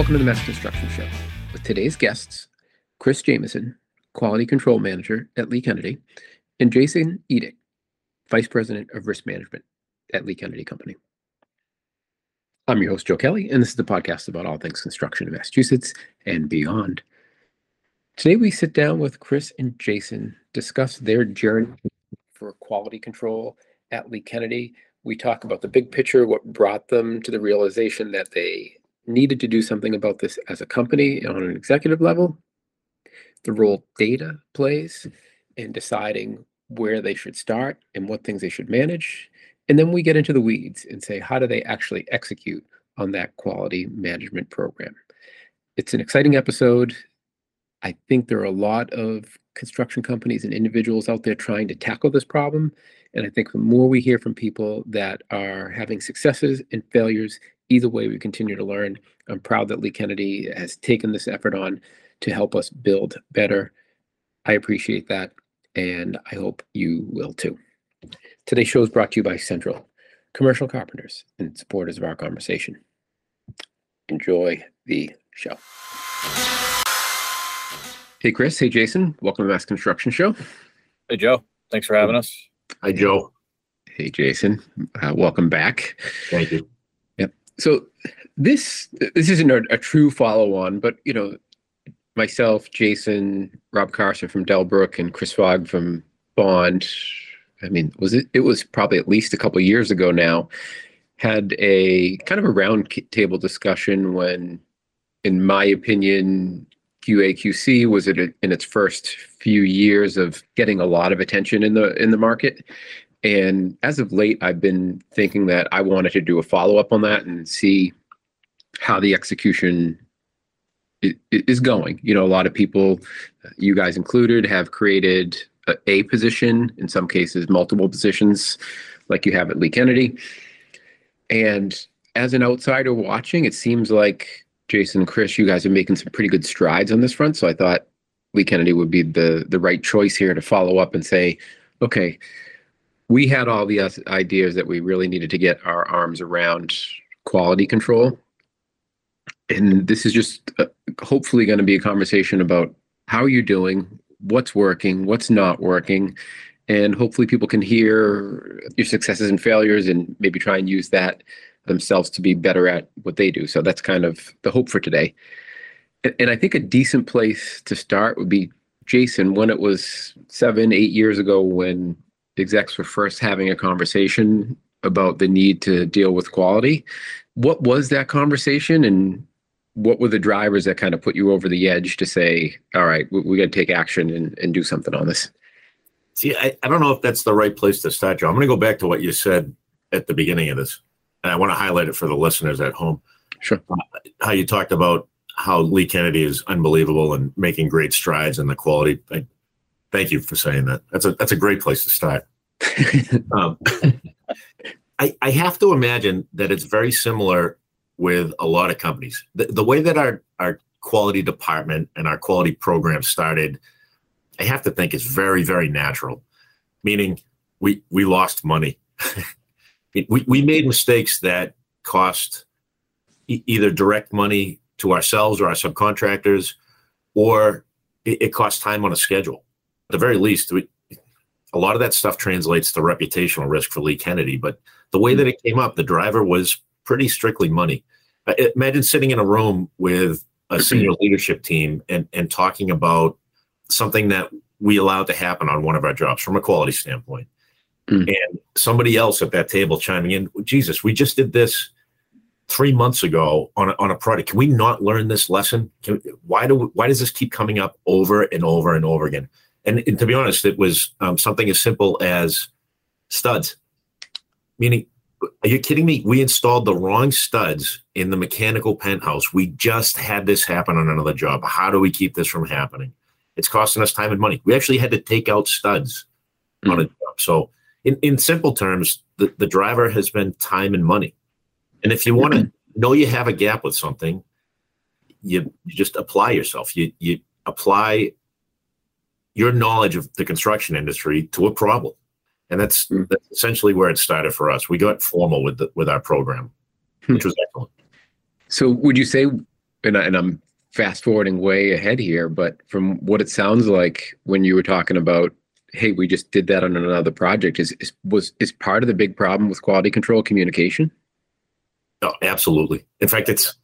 Welcome to the Mass Construction Show with today's guests, Chris Jamieson, Quality Control Manager at Lee Kennedy, and Jason Edick, Vice President of Risk Management at Lee Kennedy Company. I'm your host, Joe Kelly, and this is the podcast about all things construction in Massachusetts and beyond. Today, we sit down with Chris and Jason, discuss their journey for quality control at Lee Kennedy. We talk about the big picture, what brought them to the realization that they needed to do something about this as a company on an executive level, the role data plays in deciding where they should start and what things they should manage. And then we get into the weeds and say, how do they actually execute on that quality management program? It's an exciting episode. I think there are a lot of construction companies and individuals out there trying to tackle this problem. And I think the more we hear from people that are having successes and failures either way, we continue to learn. I'm proud that Lee Kennedy has taken this effort on to help us build better. I appreciate that, and I hope you will too. Today's show is brought to you by Central Commercial Carpenters and supporters of our conversation. Enjoy the show. Hey, Chris. Hey, Jason. Welcome to the Mass Construction Show. Hey, Joe. Thanks for having us. Hi, Joe. Hey, Jason. Uh, welcome back. Thank you. So this this isn't a, a true follow-on, but you know, myself, Jason, Rob Carson from Dellbrook, and Chris Fogg from Bond. I mean, was it? It was probably at least a couple years ago now. Had a kind of a round table discussion when, in my opinion, QAQC was it in its first few years of getting a lot of attention in the in the market, and as of late, I've been thinking that I wanted to do a follow up on that and see how the execution is going. You know, a lot of people, you guys included, have created a, a position, in some cases, multiple positions, like you have at Lee Kennedy. And as an outsider watching, it seems like Jason and Chris, you guys are making some pretty good strides on this front. So I thought Lee Kennedy would be the the right choice here to follow up and say, okay, we had all the ideas that we really needed to get our arms around quality control. And this is just uh, hopefully going to be a conversation about how you're doing, what's working, what's not working, and hopefully people can hear your successes and failures and maybe try and use that themselves to be better at what they do. So that's kind of the hope for today. And, and I think a decent place to start would be Jason, when it was seven, eight years ago when execs were first having a conversation about the need to deal with quality. What was that conversation and what were the drivers that kind of put you over the edge to say, all right, we, we got to take action and, and do something on this? See, I, I don't know if that's the right place to start, Joe. I'm going to go back to what you said at the beginning of this, and I want to highlight it for the listeners at home. Sure. Uh, how you talked about how Lee Kennedy is unbelievable and making great strides in the quality. I, thank you for saying that. That's a that's a great place to start. um, I, I have to imagine that it's very similar with a lot of companies. The, the way that our, our quality department and our quality program started, I have to think is very, very natural, meaning we, we lost money. we, we made mistakes that cost e- either direct money to ourselves or our subcontractors, or it, it cost time on a schedule. At the very least, we, a lot of that stuff translates to reputational risk for Lee Kennedy. But the way that it came up, the driver was pretty strictly money. Uh, imagine sitting in a room with a senior leadership team and, and talking about something that we allowed to happen on one of our jobs from a quality standpoint. Mm. And somebody else at that table chiming in, Jesus, we just did this three months ago on a, on a product. Can we not learn this lesson? Can, why do why does this keep coming up over and over and over again? And, and to be honest, it was um, something as simple as studs. Meaning, are you kidding me? We installed the wrong studs in the mechanical penthouse. We just had this happen on another job. How do we keep this from happening? It's costing us time and money. We actually had to take out studs mm-hmm. on a job. So, in, in simple terms, the, the driver has been time and money. And if you want to mm-hmm. know you have a gap with something, you, you just apply yourself. You you apply your knowledge of the construction industry to a problem. And that's, mm. that's essentially where it started for us. We got formal with the, with our program, hmm. which was excellent. So would you say and, I, and I'm fast forwarding way ahead here, but from what it sounds like when you were talking about, hey, we just did that on another project, is, is was is part of the big problem with quality control communication? Oh, absolutely. In fact, it's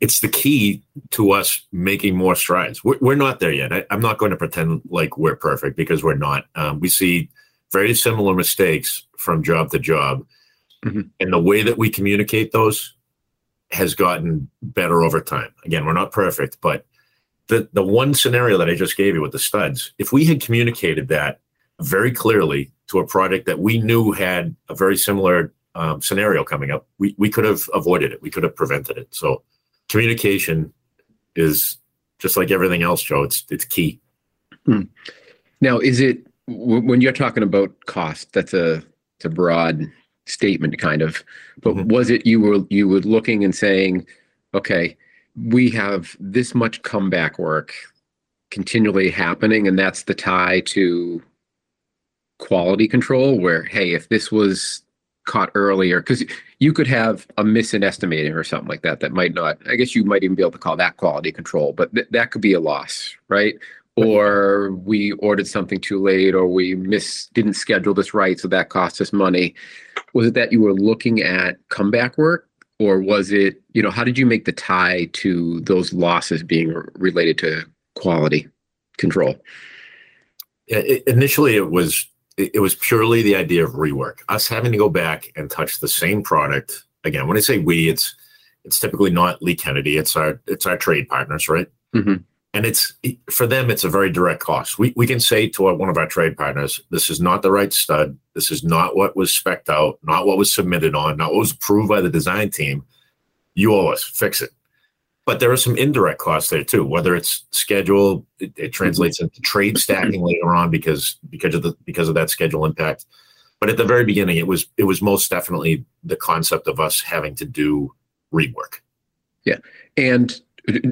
it's the key to us making more strides. We're, we're not there yet. I, am not going to pretend like we're perfect because we're not. Um, we see very similar mistakes from job to job, mm-hmm. and the way that we communicate those has gotten better over time. Again, we're not perfect, but the the one scenario that I just gave you with the studs, if we had communicated that very clearly to a project that we knew had a very similar um, scenario coming up, we we could have avoided it. We could have prevented it. So communication is just like everything else, Joe. It's it's key. Hmm. Now, is it when you're talking about cost? That's a it's a broad statement, kind of. But mm-hmm. was it you were you were looking and saying, okay, we have this much comeback work continually happening, and that's the tie to quality control. Where hey, if this was caught earlier because you could have a miss in estimating or something like that that might not i guess you might even be able to call that quality control but th- that could be a loss right? Or we ordered something too late or we miss didn't schedule this right so that cost us money. Was it that you were looking at comeback work or was it you know how did you make the tie to those losses being related to quality control? Initially it was it was purely the idea of rework. Us having to go back and touch the same product again. When I say we, it's it's typically not Lee Kennedy. It's our it's our trade partners, right? Mm-hmm. And it's for them, it's a very direct cost. We we can say to our, one of our trade partners, "This is not the right stud. This is not what was specked out. Not what was submitted on. Not what was approved by the design team. You owe us. Fix it." But there are some indirect costs there too. Whether it's schedule it, it, mm-hmm. translates into trade stacking later on because because of the because of that schedule impact. But at the very beginning it was it was most definitely the concept of us having to do rework. Yeah. And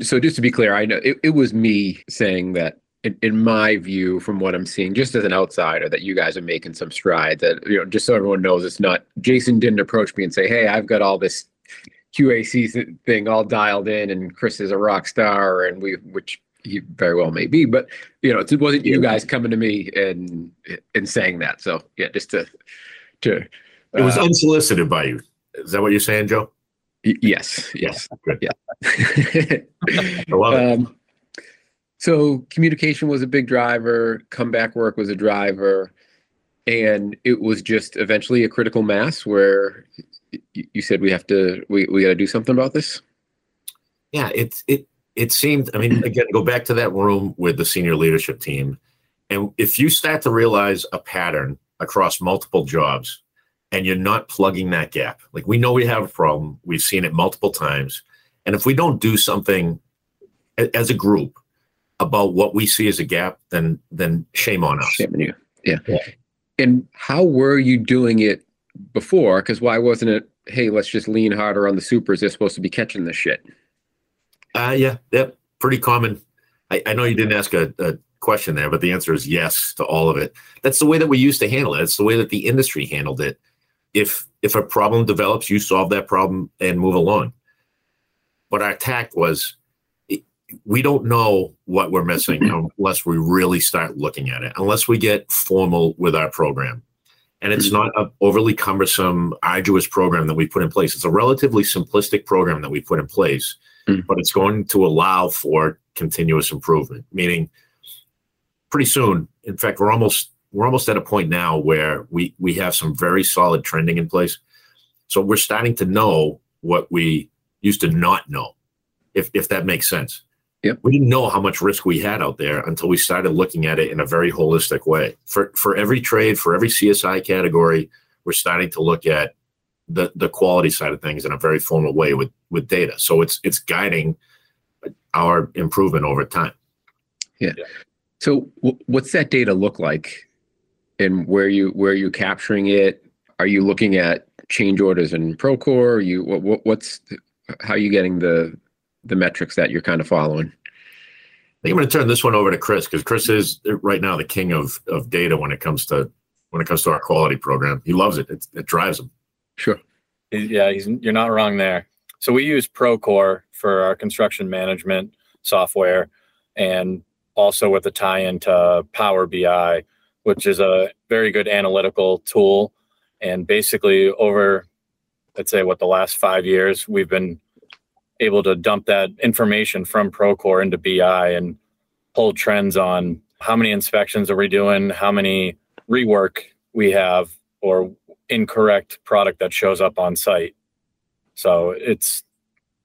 so just to be clear i know it, it was me saying that in, in my view from what i'm seeing just as an outsider that you guys are making some strides that you know just so everyone knows it's not jason didn't approach me and say hey i've got all this QAC thing all dialed in, and Chris is a rock star, and we, which he very well may be, but you know, it wasn't you guys coming to me and and saying that. So yeah, just to to. It was uh, unsolicited by you. Is that what you're saying, Joe? Y- yes. Yes. Yeah. I love it. Um, so communication was a big driver. Comeback work was a driver, and it was just eventually a critical mass where you said we have to we, we got to do something about this? Yeah it's it it seemed i mean again go back to that room with the senior leadership team. And if you start to realize a pattern across multiple jobs and you're not plugging that gap like we know we have a problem. We've seen it multiple times. And if we don't do something as a group about what we see as a gap then then shame on us. Shame on you. Yeah. yeah. And how were you doing it before because why wasn't it hey let's just lean harder on the supers they're supposed to be catching this shit. Uh yeah yep pretty common. I, I know you didn't ask a, a, question there but the answer is yes to all of it. That's the way that we used to handle it. It's the way that the industry handled it. If if a problem develops you solve that problem and move along. But our tact was we don't know what we're missing unless we really start looking at it unless we get formal with our program and it's not an overly cumbersome, arduous program that we put in place. It's a relatively simplistic program that we put in place, mm. but it's going to allow for continuous improvement. Meaning, pretty soon, in fact, we're almost we're almost at a point now where we we have some very solid trending in place. So we're starting to know what we used to not know, if if that makes sense. Yep. We didn't know how much risk we had out there until we started looking at it in a very holistic way. For for every trade, for every CSI category, we're starting to look at the the quality side of things in a very formal way with with data. So it's it's guiding our improvement over time. Yeah. yeah. So w- what's that data look like, and where you where are you capturing it? Are you looking at change orders in Procore? Are you what, what's how are you getting the the metrics that you're kind of following. I think I'm going to turn this one over to Chris because Chris is right now the king of of data when it comes to when it comes to our quality program. He loves it. It, it drives him. Sure. Yeah, he's, you're not wrong there. So we use Procore for our construction management software and also with a tie into Power BI, which is a very good analytical tool. And basically, over, let's say, what the last five years, we've been able to dump that information from Procore into BI and pull trends on how many inspections are we doing, how many rework we have, or incorrect product that shows up on site. So it's,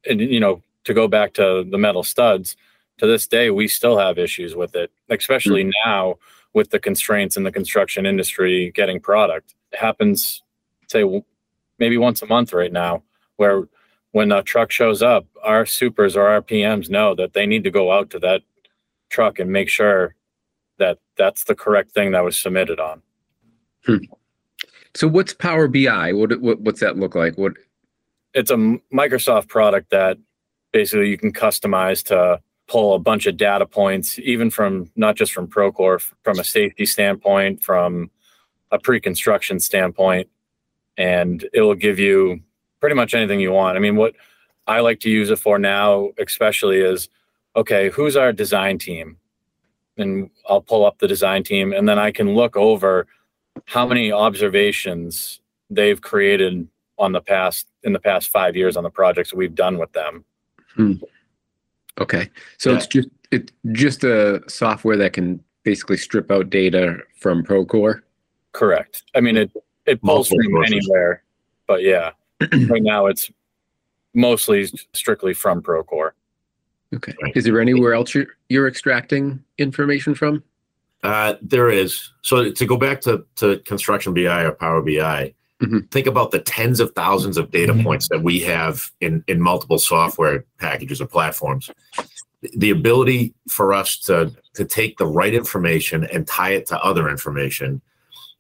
and, you know, to go back to the metal studs, to this day, we still have issues with it, especially mm-hmm. now with the constraints in the construction industry getting product. It happens, say, maybe once a month right now, where when a truck shows up, our supers or our PMs know that they need to go out to that truck and make sure that that's the correct thing that was submitted on. Hmm. So what's Power BI? What, what what's that look like? What? It's a Microsoft product that basically you can customize to pull a bunch of data points, even from not just from Procore, from a safety standpoint, from a pre-construction standpoint, and it will give you pretty much anything you want. I mean, what I like to use it for now, especially is okay, who's our design team? And I'll pull up the design team, and then I can look over how many observations they've created on the past in the past five years on the projects we've done with them. Hmm. Okay, so yeah. it's just it's just a software that can basically strip out data from Procore. Correct. I mean it it pulls Multiple from courses. anywhere, but yeah, right now it's mostly strictly from Procore. Okay. Is there anywhere else you're, you're extracting information from? Uh, there is. So to go back to, to construction BI or Power BI, mm-hmm. think about the tens of thousands of data mm-hmm. points that we have in, in multiple software packages or platforms. The ability for us to, to take the right information and tie it to other information,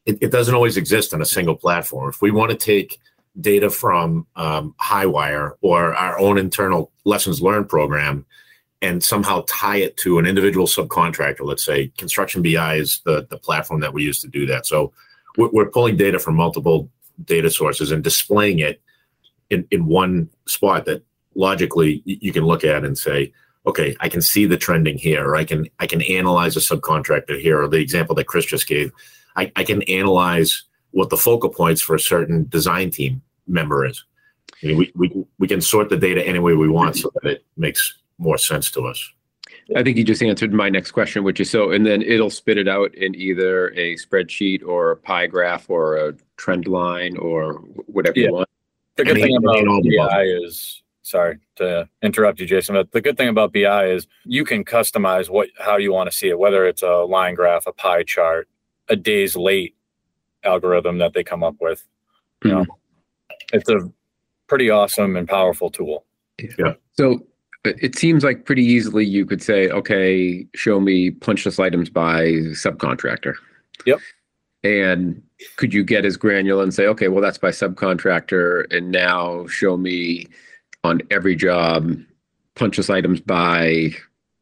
it, it doesn't always exist on a single platform. If we want to take data from um, Highwire or our own internal lessons learned program and somehow tie it to an individual subcontractor. Let's say Construction BI is the, the platform that we use to do that. So we're, we're pulling data from multiple data sources and displaying it in, in one spot that logically you can look at and say, okay, I can see the trending here, or I can I can analyze a subcontractor here, or the example that Chris just gave. I, I can analyze what the focal points for a certain design team member is. I mean, we, we, we can sort the data any way we want so that it makes more sense to us. I think you just answered my next question, which is so, and then it'll spit it out in either a spreadsheet or a pie graph or a trend line or whatever yeah. you want. The good thing about BI is, sorry to interrupt you, Jason, but the good thing about BI is you can customize what how you want to see it, whether it's a line graph, a pie chart, a days late algorithm that they come up with. You know, mm-hmm. It's a pretty awesome and powerful tool. Yeah. So uh, it seems like pretty easily you could say, okay, show me punch list items by subcontractor. Yep. And could you get as granular and say, okay, well, that's by subcontractor, and now show me on every job punch list items by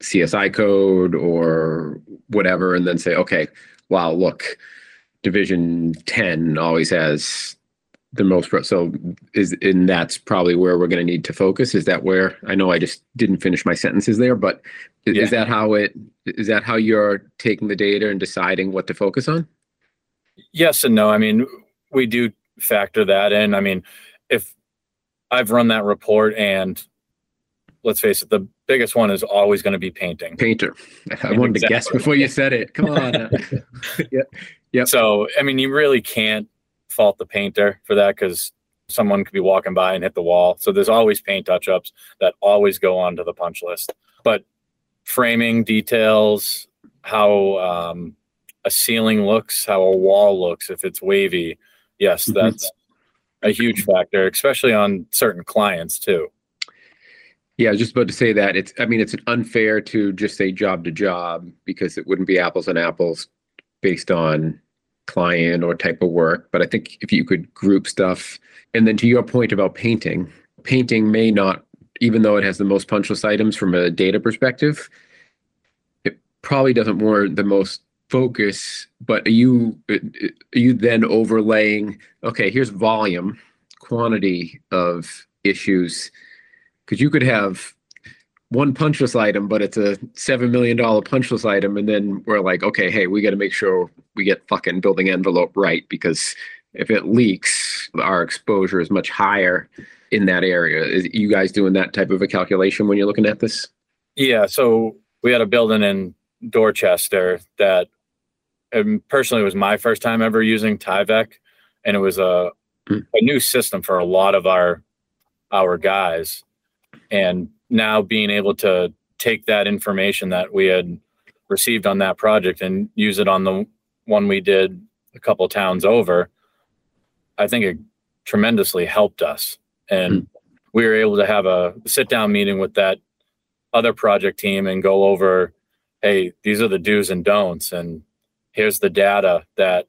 CSI code or whatever, and then say, okay, wow, look, division 10 always has the most so is and that's probably where we're going to need to focus. Is that where i know i just didn't finish my sentences there but is, yeah. is that how it is that how you're taking the data and deciding what to focus on? Yes and no. I mean we do factor that in. I mean if i've run that report and let's face it the biggest one is always going to be painting. Painter. I wanted exactly. to guess before you said it. Come on. Yeah. Yeah so i mean you really can't fault the painter for that because someone could be walking by and hit the wall. So there's always paint touch ups that always go onto the punch list. But framing details, how um, a ceiling looks, how a wall looks, if it's wavy, yes, mm-hmm. that's a huge factor, especially on certain clients too. Yeah, I was just about to say that it's. I mean, it's unfair to just say job to job because it wouldn't be apples and apples based on client or type of work. But I think if you could group stuff, and then to your point about painting, painting may not, even though it has the most punch list items from a data perspective, it probably doesn't warrant the most focus. But are you are you then overlaying? Okay, here's volume, quantity of issues, because you could have one punch list item, but it's a seven million dollar punch list item, and then we're like, okay, hey, we got to make sure we get fucking building envelope right because if it leaks, our exposure is much higher in that area. Is you guys doing that type of a calculation when you're looking at this? Yeah. So we had a building in Dorchester that um, personally was my first time ever using Tyvek, and it was a Mm. a new system for a lot of our our guys, and now being able to take that information that we had received on that project and use it on the one we did a couple towns over, I think it tremendously helped us, and hmm. we were able to have a sit down meeting with that other project team and go over hey these are the do's and don'ts and here's the data that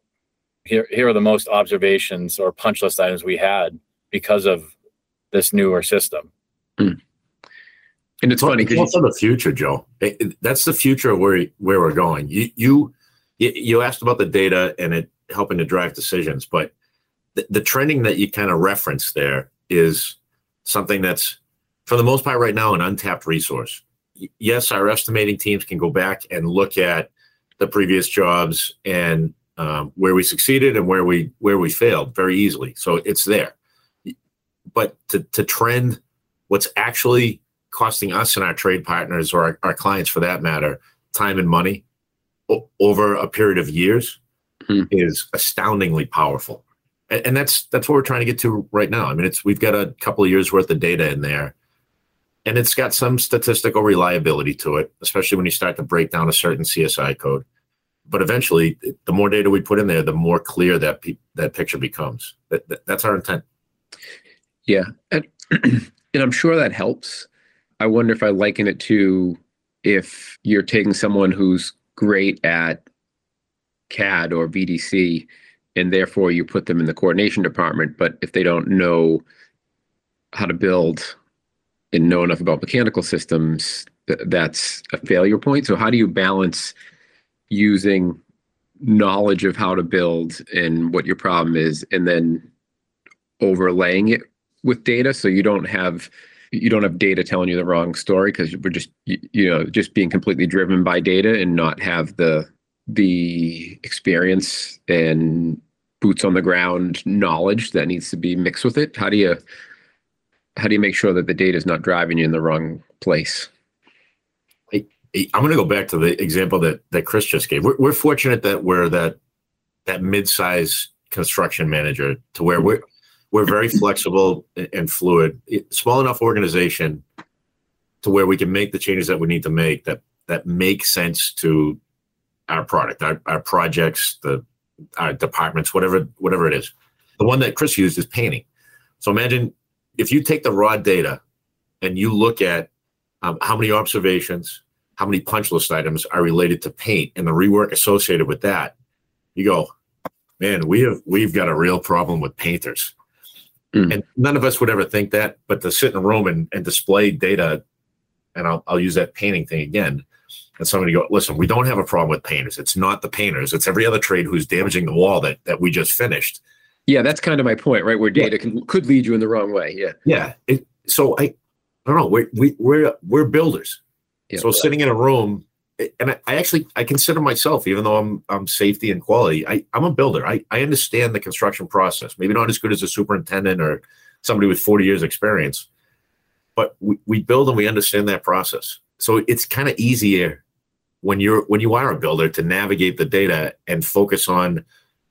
here here are the most observations or punch list items we had because of this newer system hmm. And it's funny It's because also the future, Joe. It- it- that's the future of where where we're going. You you you- you asked about the data and it helping to drive decisions, but the, the trending that you kind of referenced there is something that's for the most part right now an untapped resource. Yes, our estimating teams can go back and look at the previous jobs and um, where we succeeded and where we where we failed very easily. So it's there. But to to trend what's actually costing us and our trade partners or our, our clients for that matter time and money o- over a period of years Hmm. is astoundingly powerful and, and that's that's what we're trying to get to right now i mean it's we've got a couple of years worth of data in there and it's got some statistical reliability to it especially when you start to break down a certain csi code but eventually the more data we put in there the more clear that pe- that picture becomes that, that, that's our intent Yeah. And, and I'm sure that helps. I wonder if I liken it to if you're taking someone who's great at CAD or VDC and therefore you put them in the coordination department, but if they don't know how to build and know enough about mechanical systems, th- that's a failure point. So how do you balance using knowledge of how to build and what your problem is and then overlaying it with data so you don't have you don't have data telling you the wrong story because we're just you, know just being completely driven by data and not have the the experience and boots on the ground knowledge that needs to be mixed with it how do you how do you make sure that the data is not driving you in the wrong place I'm going to go back to the example that that Chris just gave. We're, we're fortunate that we're that that mid-size construction manager to where we're we're very flexible and- fluid. Small enough organization to where we can make the changes that we need to make that that make sense to our product, our, our projects, the our departments, whatever whatever it is. The one that Chris used is painting. So imagine if you take the raw data and you look at um, how many observations, how many punch list items are related to paint and the rework associated with that you go man we have we've got a real problem with painters Mm. and none of us would ever think that but to sit in a room and, and display data and I'll, I'll use that painting thing again and somebody go listen we don't have a problem with painters. It's not the painters. It's every other trade who's damaging the wall that that we just finished. Yeah that's kind of my point right where data can could lead you in the wrong way yeah. Yeah it, so i i don't know we're we, we're we're builders. Yeah. So sitting in a room and I, I actually i consider myself even though i'm i'm safety and quality I, i'm a builder. I, I understand the construction process maybe not as good as a superintendent or somebody with 40 years experience but we, we build and we understand that process. So it's kind of easier when you're when you are a builder to navigate the data and focus on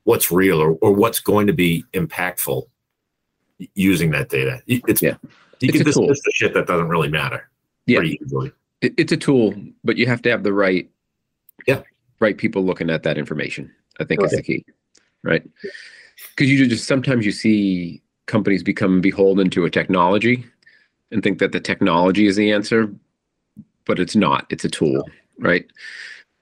what's real or, or what's going to be impactful using that data. It's Yeah. you It's can dismiss the shit that doesn't really matter Yeah. pretty easily it, it's a tool, but you have to have the right, Yeah. right people looking at that information. I think is the key, right? Because you just sometimes you see companies become beholden to a technology and think that the technology is the answer, but it's not. It's a tool, right?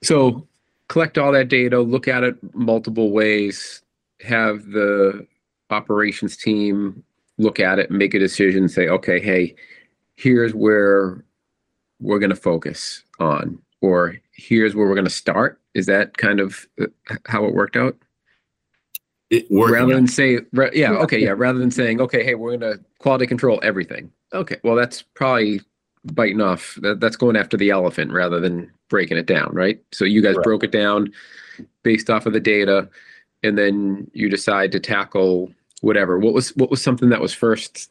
So collect all that data, look at it multiple ways, have the operations team look at it, make a decision, say, okay, hey, here's where we're going to focus on or here's where we're going to start is that kind of uh, how it worked out It working. rather than say, ra- yeah, okay, yeah, rather than saying, okay, hey, we're gonna quality control everything. Okay, well, that's probably biting off. That, that's going after the elephant rather than breaking it down, right? So you guys Correct. broke it down based off of the data, and then you decide to tackle whatever. What was what was something that was first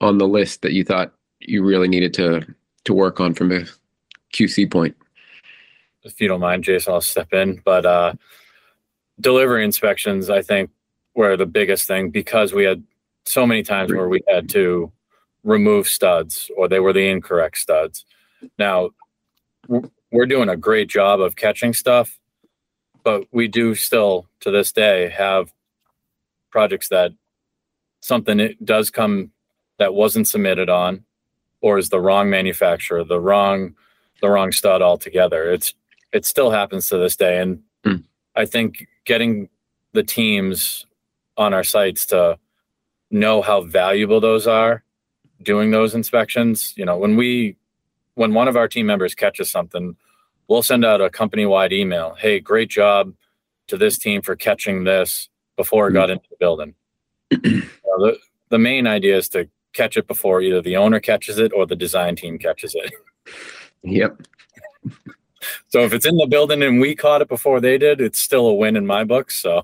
on the list that you thought you really needed to to work on from a QC point? if you don't mind, Jason, I'll step in. But uh, delivery inspections, I think, were the biggest thing because we had so many times where we had to remove studs or they were the incorrect studs. Now, we're doing a great job of catching stuff, but we do still, to this day, have projects that something does come that wasn't submitted on or is the wrong manufacturer, the wrong the wrong stud altogether. It's it still happens to this day. And Hmm. I think getting the teams on our sites to know how valuable those are doing those inspections, you know, when we when one of our team members catches something, we'll send out a company wide email. Hey, great job to this team for catching this before it got into the building. You know, the, the main idea is to catch it before either the owner catches it or the design team catches it. Yep. So if it's in the building and we caught it before they did, it's still a win in my book. So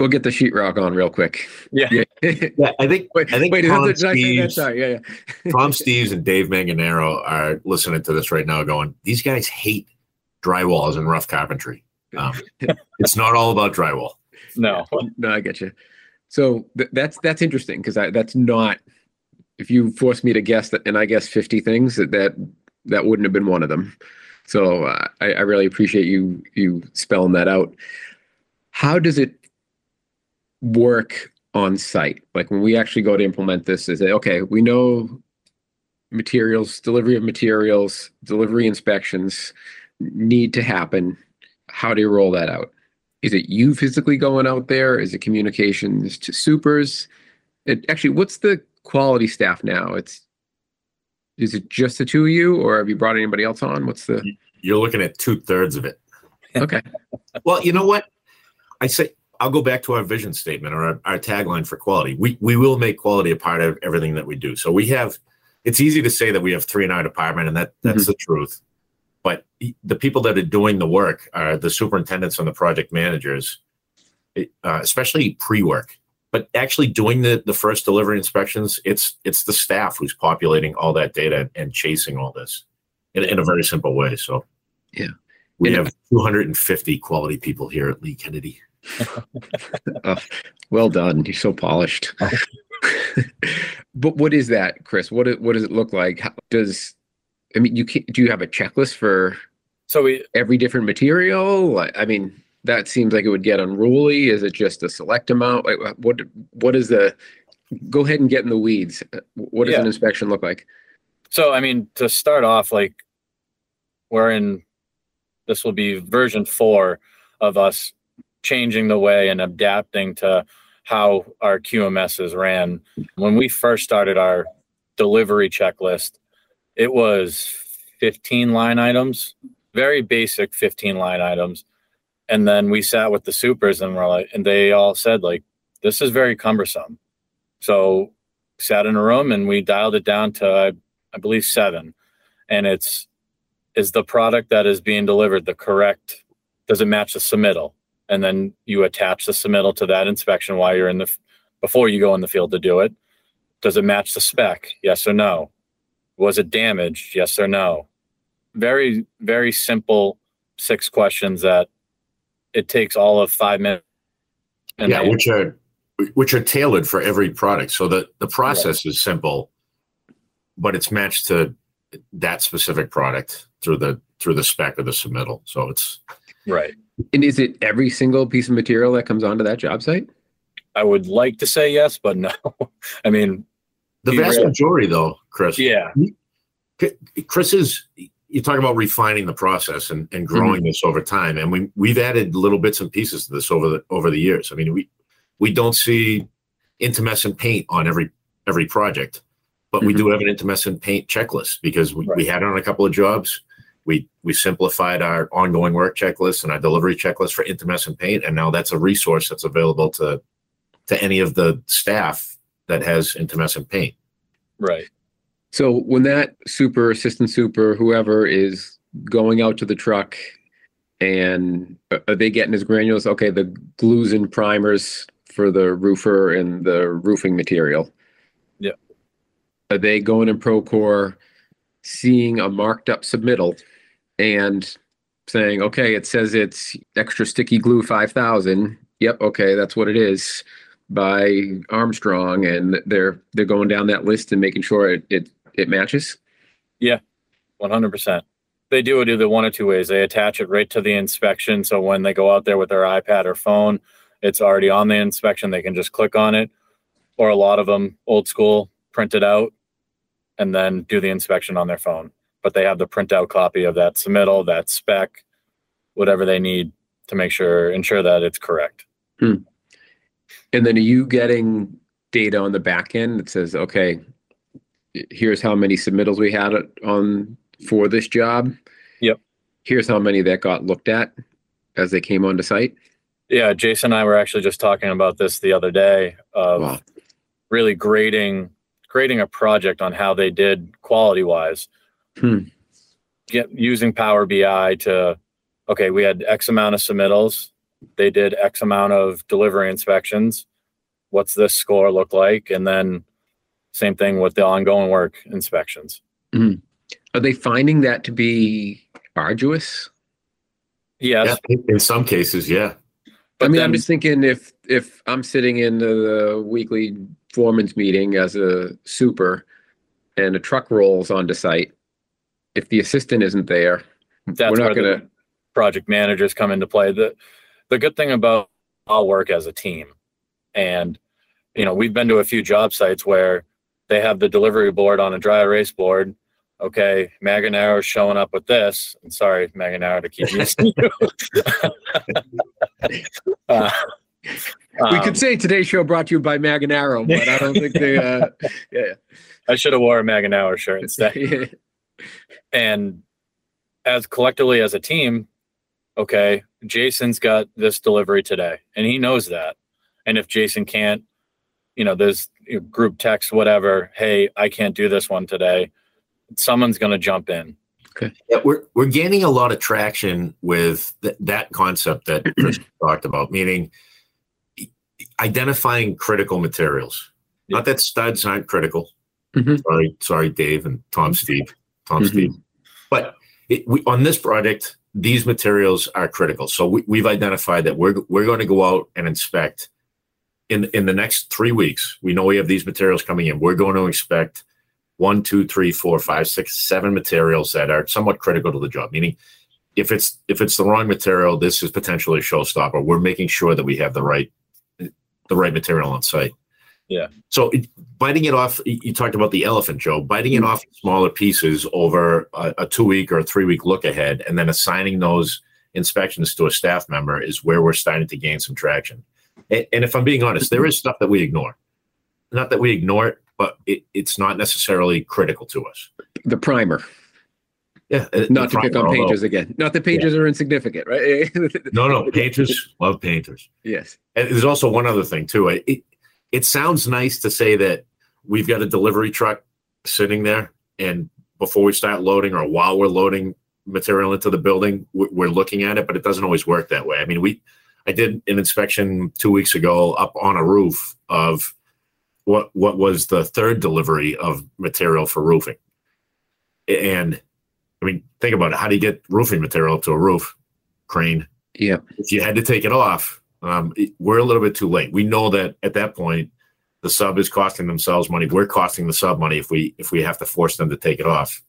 We'll get the sheetrock on real quick. Yeah. Yeah, I think wait, I think wait, is Tom that, did I say that? Steves- Sorry, yeah, yeah. Tom Steves and Dave Manganaro are listening to this right now, going, "These guys hate drywalls and rough carpentry. Um, it's not all about drywall." no, no, I get you. So th- that's that's interesting because I that's not. If you force me to guess that, and I guess fifty things, that that that wouldn't have been one of them. So uh, I, I really appreciate you you spelling that out. How does it work on site? Like when we actually go to implement this, is it okay? We know materials, delivery of materials, delivery inspections need to happen. How do you roll that out? Is it you physically going out there? Is it communications to supers? It actually, what's the quality staff now? It's is it just the two of you, or have you brought anybody else on? What's the You're looking at two thirds of it. okay? Well, you know what? I say I'll go back to our vision statement or our, our tagline for quality. We we will make quality a part of everything that we do. So we have. It's easy to say that we have three in our department, and that that's the truth. But the people that are doing the work are the superintendents and the project managers, uh, especially pre-work. But actually doing the the first delivery inspections, it's it's the staff who's populating all that data and chasing all this in, in a very simple way. So Yeah. we And- have 250 quality people here at Lee Kennedy. Oh, well done. You're so polished. but what is that, Chris? What it- what does it look like? How, does I mean you can, do you have a checklist for so we every different material? I I mean, that seems like it would get unruly. Is it just a select amount? Like, what what is the? Go ahead and get in the weeds. Uh, what does an inspection look like? So, I mean, to start off, like we're in this will be version four of us changing the way and adapting to how our QMSs ran. When we first started our delivery checklist, it was 15 line items, very basic 15 line items. And then we sat with the supers and we're like, and they all said, like, this is very cumbersome. So sat in a room and we dialed it down to I, I believe seven. And it's is the product that is being delivered the correct does it match the submittal? And then you attach the submittal to that inspection while you're in the before you go in the field to do it. Does it match the spec? Yes or no? Was it damaged? Yes or no? Very, very simple six questions that it takes all of five minutes. And yeah, they- which are which are tailored for every product. So the the process is simple, but it's matched to that specific product through the through the spec of the submittal. So it's right. And is it every single piece of material that comes onto that job site? I would like to say yes, but no. I mean, the vast really- majority, though, Chris. yeah, Chris is you're talking about refining the process and, and growing Mm-hmm. this over time, and we we've added little bits and pieces to this over the over the years. I mean, we we don't see intumescent paint on every every project, but we Mm-hmm. do have an intumescent paint checklist because we, we had it on a couple of jobs, We we simplified our ongoing work checklist and our delivery checklist for intumescent paint, and now that's a resource that's available to to any of the staff that has intumescent paint. Right. So when that super assistant super whoever is going out to the truck and uh, are they getting his granules? Okay, the glues and primers for the roofer and the roofing material. Yeah. Are they going in Procore, seeing a marked up submittal and saying, okay, it says it's extra sticky glue 5000. Yep. Okay. That's what it is by Armstrong. And they're, they're going down that list and making sure it, it, it matches. Yeah, One hundred percent. They do it either one or two ways. They attach it right to the inspection, so when they go out there with their iPad or phone, it's already on the inspection. They can just click on it, or a lot of them old school print it out and then do the inspection on their phone. But they have the printout copy of that submittal, that spec, whatever they need to make sure ensure that it's correct. Hmm. And then are you getting data on the back end that says, okay, here's how many submittals we had on for this job? Yep. Here's how many that got looked at as they came onto site. Yeah, Jason and I were actually just talking about this the other day of Wow. really grading grading a project on how they did quality wise. Hmm. Get using Power BI to okay, we had X amount of submittals. They did X amount of delivery inspections. What's this score look like? And then same thing with the ongoing work inspections. Mm-hmm. Are they finding that to be arduous? Yes. Yeah, in some cases, yeah. But I mean, then- I'm just thinking if if I'm sitting in the, the weekly foreman's meeting as a super and a truck rolls onto site, if the assistant isn't there, that's we're not where gonna the project managers come into play. The the good thing about I'll work as a team, and you know we've been to a few job sites where they have the delivery board on a dry erase board. Okay, Manganaro is showing up with this. And sorry, Manganaro, to keep using you. uh, we um, could say today's show brought to you by Manganaro, but I don't think they. Uh, yeah. I should have wore a Manganaro shirt instead. yeah. and as collectively as a team okay jason's got this delivery today and he knows that and if jason can't you know there's you know, group text whatever hey i can't do this one today someone's going to jump in Okay. Yeah, we're we're gaining a lot of traction with th- that concept that Chris talked about, meaning identifying critical materials. Not that studs aren't critical. Mhm. Sorry, sorry, Dave and Tom, Steve, Tom, Mhm. Steve. But it, we, on this project, these materials are critical. So we, we've identified that we're we're going to go out and inspect in in the next three weeks. We know we have these materials coming in. We're going to expect one, two, three, four, five, six, seven materials that are somewhat critical to the job. Meaning, if it's if it's the wrong material, this is potentially a showstopper. We're making sure that we have the right the right material on site. Yeah. So it, biting it off, you talked about the elephant, Joe. Biting it mm-hmm. off in smaller pieces over a, a two week or a three week look ahead, and then assigning those inspections to a staff member is where we're starting to gain some traction. And, and if I'm being honest, there is stuff that we ignore. Not that we ignore it, but it, it's not necessarily critical to us. The primer, Yeah, uh, not to pick on although- painters again. Not that painters are insignificant, right? No, no, painters love painters. yes. And there's also one other thing too. It it sounds nice to say that we've got a delivery truck sitting there, and before we start loading or while we're loading material into the building, we're looking at it, but it doesn't always work that way. I mean, we I did an inspection two weeks ago up on a roof of what what was the third delivery of material for roofing, and I mean, think about it. How do you get roofing material to a roof? Crane Yeah. if you had to take it off, um, it- we're a little bit too late. We know that at that point, the sub is costing themselves money. We're costing the sub money if we if we have to force them to take it off.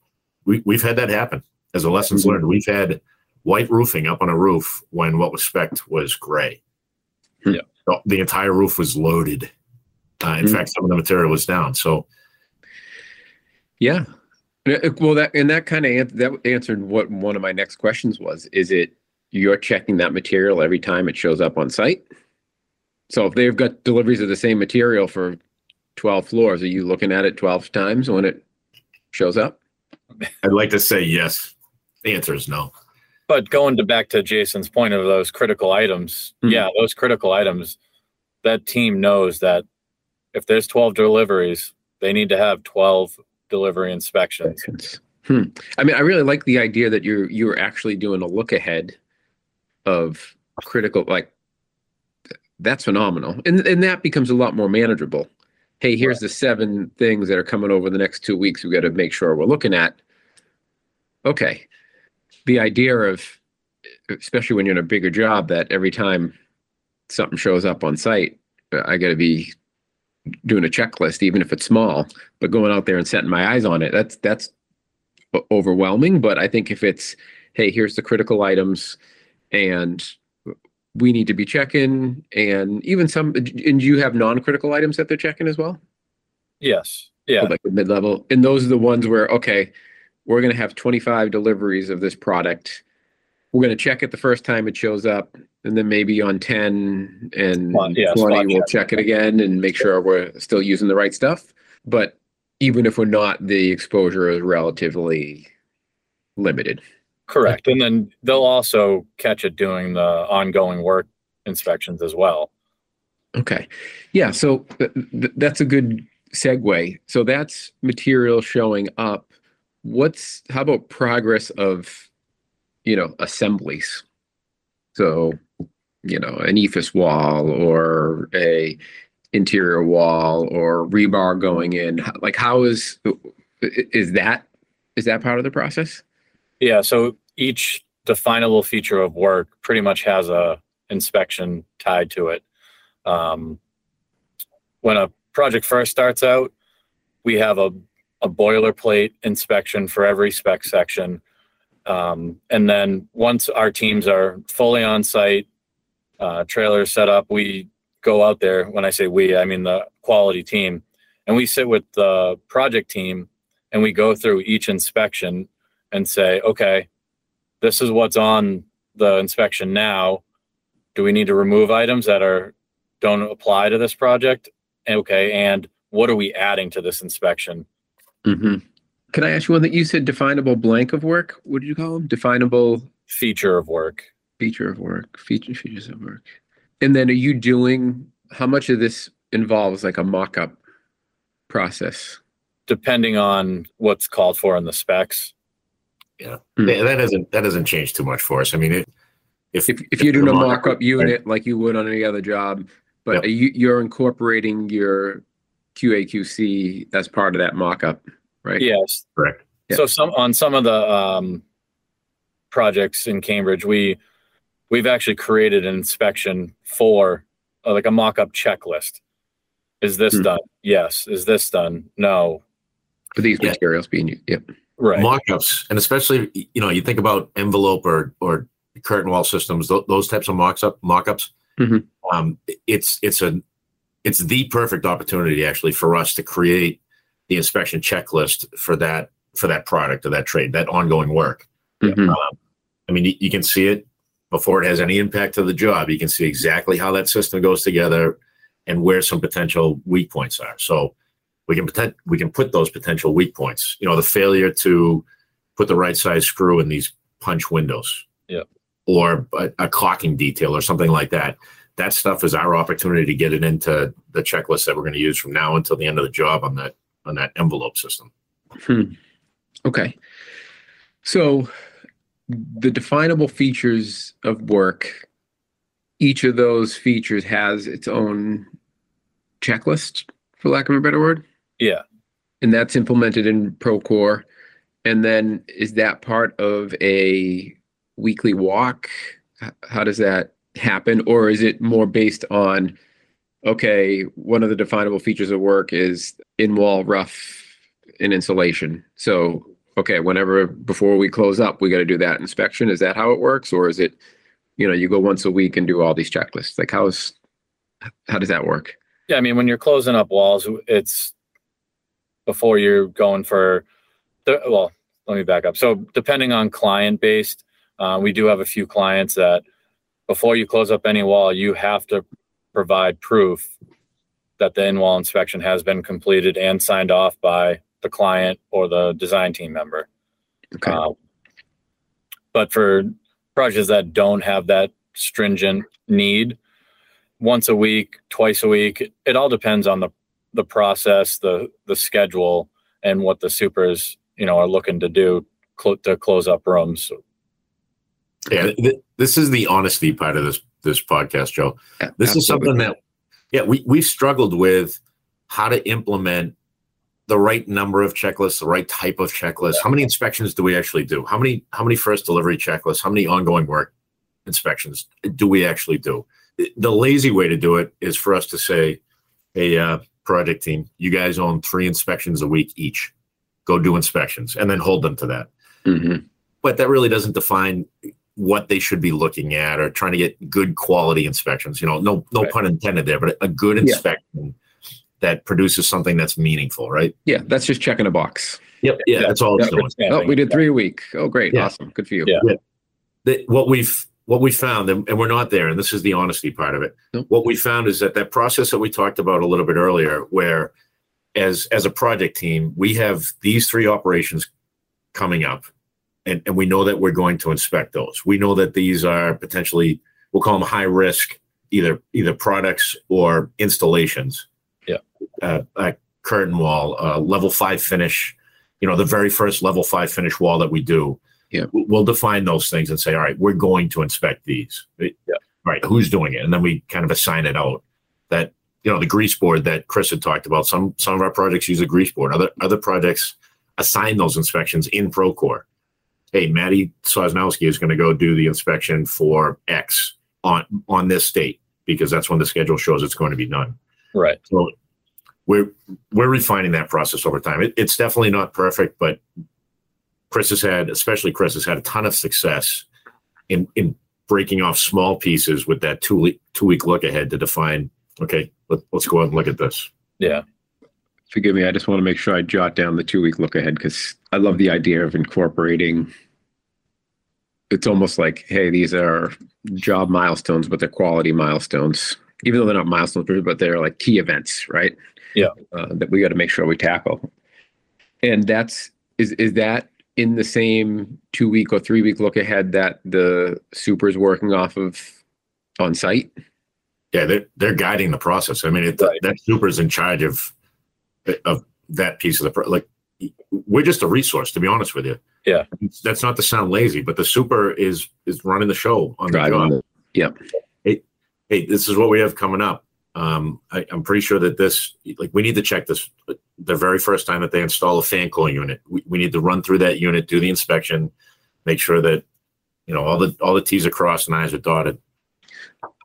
We we've had that happen as a lessons Mhm. learned. We've had white roofing up on a roof when what was spec was gray. Yeah. The- the entire roof was loaded. Uh, in Hmm. fact, some of the material was down. So Yeah. Uh, Well, that and that kind of an- that answered what one of my next questions was. Is it you're checking that material every time it shows up on site? So if they've got deliveries of the same material for 12 floors, are you looking at it 12 times when it shows up? I'd like to say yes. The answer is no. But going to back to Jason's point of those critical items, Mhm. yeah, those critical items, that team knows that if there's 12 deliveries, they need to have 12 delivery inspections. Hmm. I mean, I really like the idea that you're you're actually doing a look ahead of critical like that's phenomenal. And and that becomes a lot more manageable. Hey, here's the seven things that are coming over the next two weeks we got to make sure we're looking at. Okay. The idea of especially when you're in a bigger job that every time something shows up on site, I got to be doing a checklist even if it's small, but going out there and setting my eyes on it. That's that's overwhelming. But I think if it's, hey, here's the critical items, and we need to be checking, and even some, and you have non-critical items that they're checking as well, Yes. Yeah. like the mid-level, and those are the ones where okay, we're gonna have 25 deliveries of this product. We're gonna check it the first time it shows up, and then maybe on 10 and Spot- yeah, 20 spot we'll check. check it again and make sure we're still using the right stuff. But even if we're not, the exposure is relatively limited. Correct. And then they'll also catch it doing the ongoing work inspections as well. Okay. Yeah. So th- th- that's a good segue. So that's material showing up. What's, how about progress of, you know, assemblies? So, you know, an EIFS wall or a interior wall or rebar going in. Like, how is, is that, is that part of the process? Yeah. So each definable feature of work pretty much has a inspection tied to it. Um, when a project first starts out, we have a, a boilerplate inspection for every spec section. Um, and then once our teams are fully on site, uh, trailers set up, we go out there. When I say we, I mean the quality team, and we sit with the project team and we go through each inspection and say, okay, this is what's on the inspection now. Do we need to remove items that are don't apply to this project? Okay, and what are we adding to this inspection? Mm-hmm. Can I ask you one that you said definable blank of work? What did you call them? Definable Feature of work. feature of work, feature features of work. And then are you doing how much of this involves like a mock-up process? depending on what's called for in the specs. Yeah, Hmm. that that doesn't that doesn't change too much for us. I mean, it, if If if you're doing a the mock-up unit like you would on any other job, but Yep. you you're incorporating your QA QC as part of that mock-up, right? Yes. correct, Yeah. So some on some of the um, projects in Cambridge, we we've actually created an inspection for uh, like a mock-up checklist. Is this Hmm. done? Yes. Is this done? No. For these Yeah. materials being used. Yep. Right. mock-ups, and especially you know you think about envelope or or curtain wall systems, th- those types of mock-up mock-ups. Mhm. Um, it's it's a it's the perfect opportunity actually for us to create the inspection checklist for that for that product or that trade, that ongoing work. Mhm. I mean, you, you can see it before it has any impact to the job. You can see exactly how that system goes together and where some potential weak points are. So we can potent, we can put those potential weak points. You know, the failure to put the right size screw in these punch windows. Yeah. Or a, a caulking detail or something like that. That stuff is our opportunity to get it into the checklist that we're going to use from now until the end of the job on that on that envelope system. Hmm. Okay. So the definable features of work, each of those features has its own checklist, for lack of a better word. Yeah. And that's implemented in Procore. And then is that part of a weekly walk? How does that happen? Or is it more based on, okay, one of the definable features of work is in wall rough and insulation. So, okay, whenever before we close up, we got to do that inspection. Is that how it works? Or is it, you know, you go once a week and do all these checklists? Like, how's, how does that work? Yeah, I mean, when you're closing up walls, it's before you're going for the well. Let me back up. So, depending on client based, uh, we do have a few clients that before you close up any wall, you have to provide proof that the in wall inspection has been completed and signed off by the client or the design team member. Okay. Um, but for projects that don't have that stringent need, once a week, twice a week, it all depends on the the process, the the schedule, and what the supers you know are looking to do clo- to close up rooms. Yeah, th- this is the honesty part of this this podcast, Joe. Yeah, This is something that, yeah, we we've struggled with how to implement the right number of checklists, the right type of checklist. How many inspections do we actually do? How many how many first delivery checklists? How many ongoing work inspections do we actually do? The lazy way to do it is for us to say, "Hey, uh, project team, you guys own three inspections a week each. Go do inspections, and then hold them to that." Mhm. but that really doesn't define what they should be looking at or trying to get good quality inspections. You know, no no Right. pun intended there, but a good Yeah. inspection that produces something that's meaningful, right? Yeah, that's just checking a box. Yep. Yeah, Yeah. that's all it's Yeah. doing. Oh, we did three a week. Oh, great. Yeah. Awesome. Good for you. Yeah. That what we've what we found, and, and we're not there, and this is the honesty part of it. Nope. What we found is that that process that we talked about a little bit earlier, where as as a project team, we have these three operations coming up, and, and we know that we're going to inspect those. We know that these are potentially we'll call them high risk, either either products or installations. Yeah. Uh, a curtain wall, uh, level five finish. You know, the very first level five finish wall that we do Yeah, we'll define those things and say, all right, we're going to inspect these. Yeah. Right. Who's doing it? And then we kind of assign it out that, you know, the grease board that Chris had talked about, some, some of our projects use a grease board. Other, other projects assign those inspections in Procore. Hey, Maddie Sosnowski is going to go do the inspection for X on, on this date because that's when the schedule shows it's going to be done. Right. So we're we're refining that process over time. It, it's definitely not perfect, but Chris has had, especially Chris has had a ton of success in in breaking off small pieces with that two week two week look ahead to define. Okay, let, let's go out and look at this. Yeah. Forgive me. I just want to make sure I jot down the two week look ahead because I love the idea of incorporating. It's almost like, hey, these are job milestones, but they're quality milestones, even though they're not milestones, but they're like key events, right? Yeah. Uh, that we got to make sure we tackle. And that's is is that in the same two week or three week look ahead that the super is working off of on site? Yeah, they're they're guiding the process. I mean, it, Right. that super's in charge of of that piece of the pro- like. We're just a resource, to be honest with you. Yeah. that's not to sound lazy, but the super is is running the show on the Driving job. the- hey, this is what we have coming up. Um, I, I'm pretty sure that this, like, we need to check this the very first time that they install a fan coil unit. We, we need to run through that unit, do the inspection, make sure that, you know, all the all the T's are crossed and I's are dotted.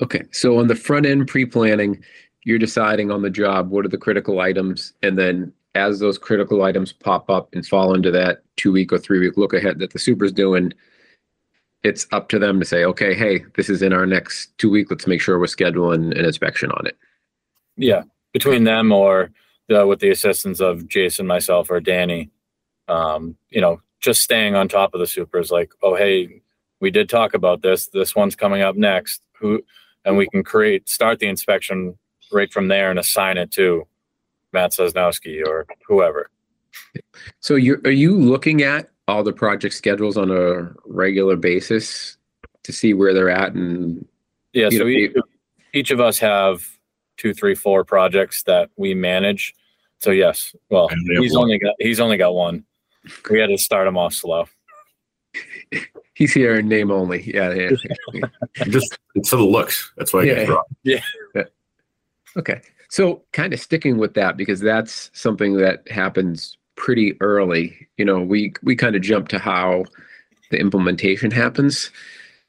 Okay, so on the front end pre-planning, you're deciding on the job, what are the critical items? And then as those critical items pop up and fall into that two week or three week look ahead that the super's doing, it's up to them to say, okay, hey, this is in our next two week. Let's make sure we're scheduling an inspection on it. Yeah. Between them or the, with the assistance of Jason, myself, or Danny, um, you know, just staying on top of the supers like, oh, hey, we did talk about this. This one's coming up next. Who, and we can create, start the inspection right from there and assign it to Matt Sosnowski or whoever. So you're you looking at all the project schedules on a regular basis to see where they're at and Yeah. So know, each, each of us have two, three, four projects that we manage. So yes, well, And we have he's one. only got he's only got one. We had to start him off slow. he's here in name only. Yeah, yeah. yeah. Just it's for the looks. That's why I Yeah. get dropped. Okay. So kind of sticking with that because that's something that happens pretty early. You know, we we kind of jump to how the implementation happens,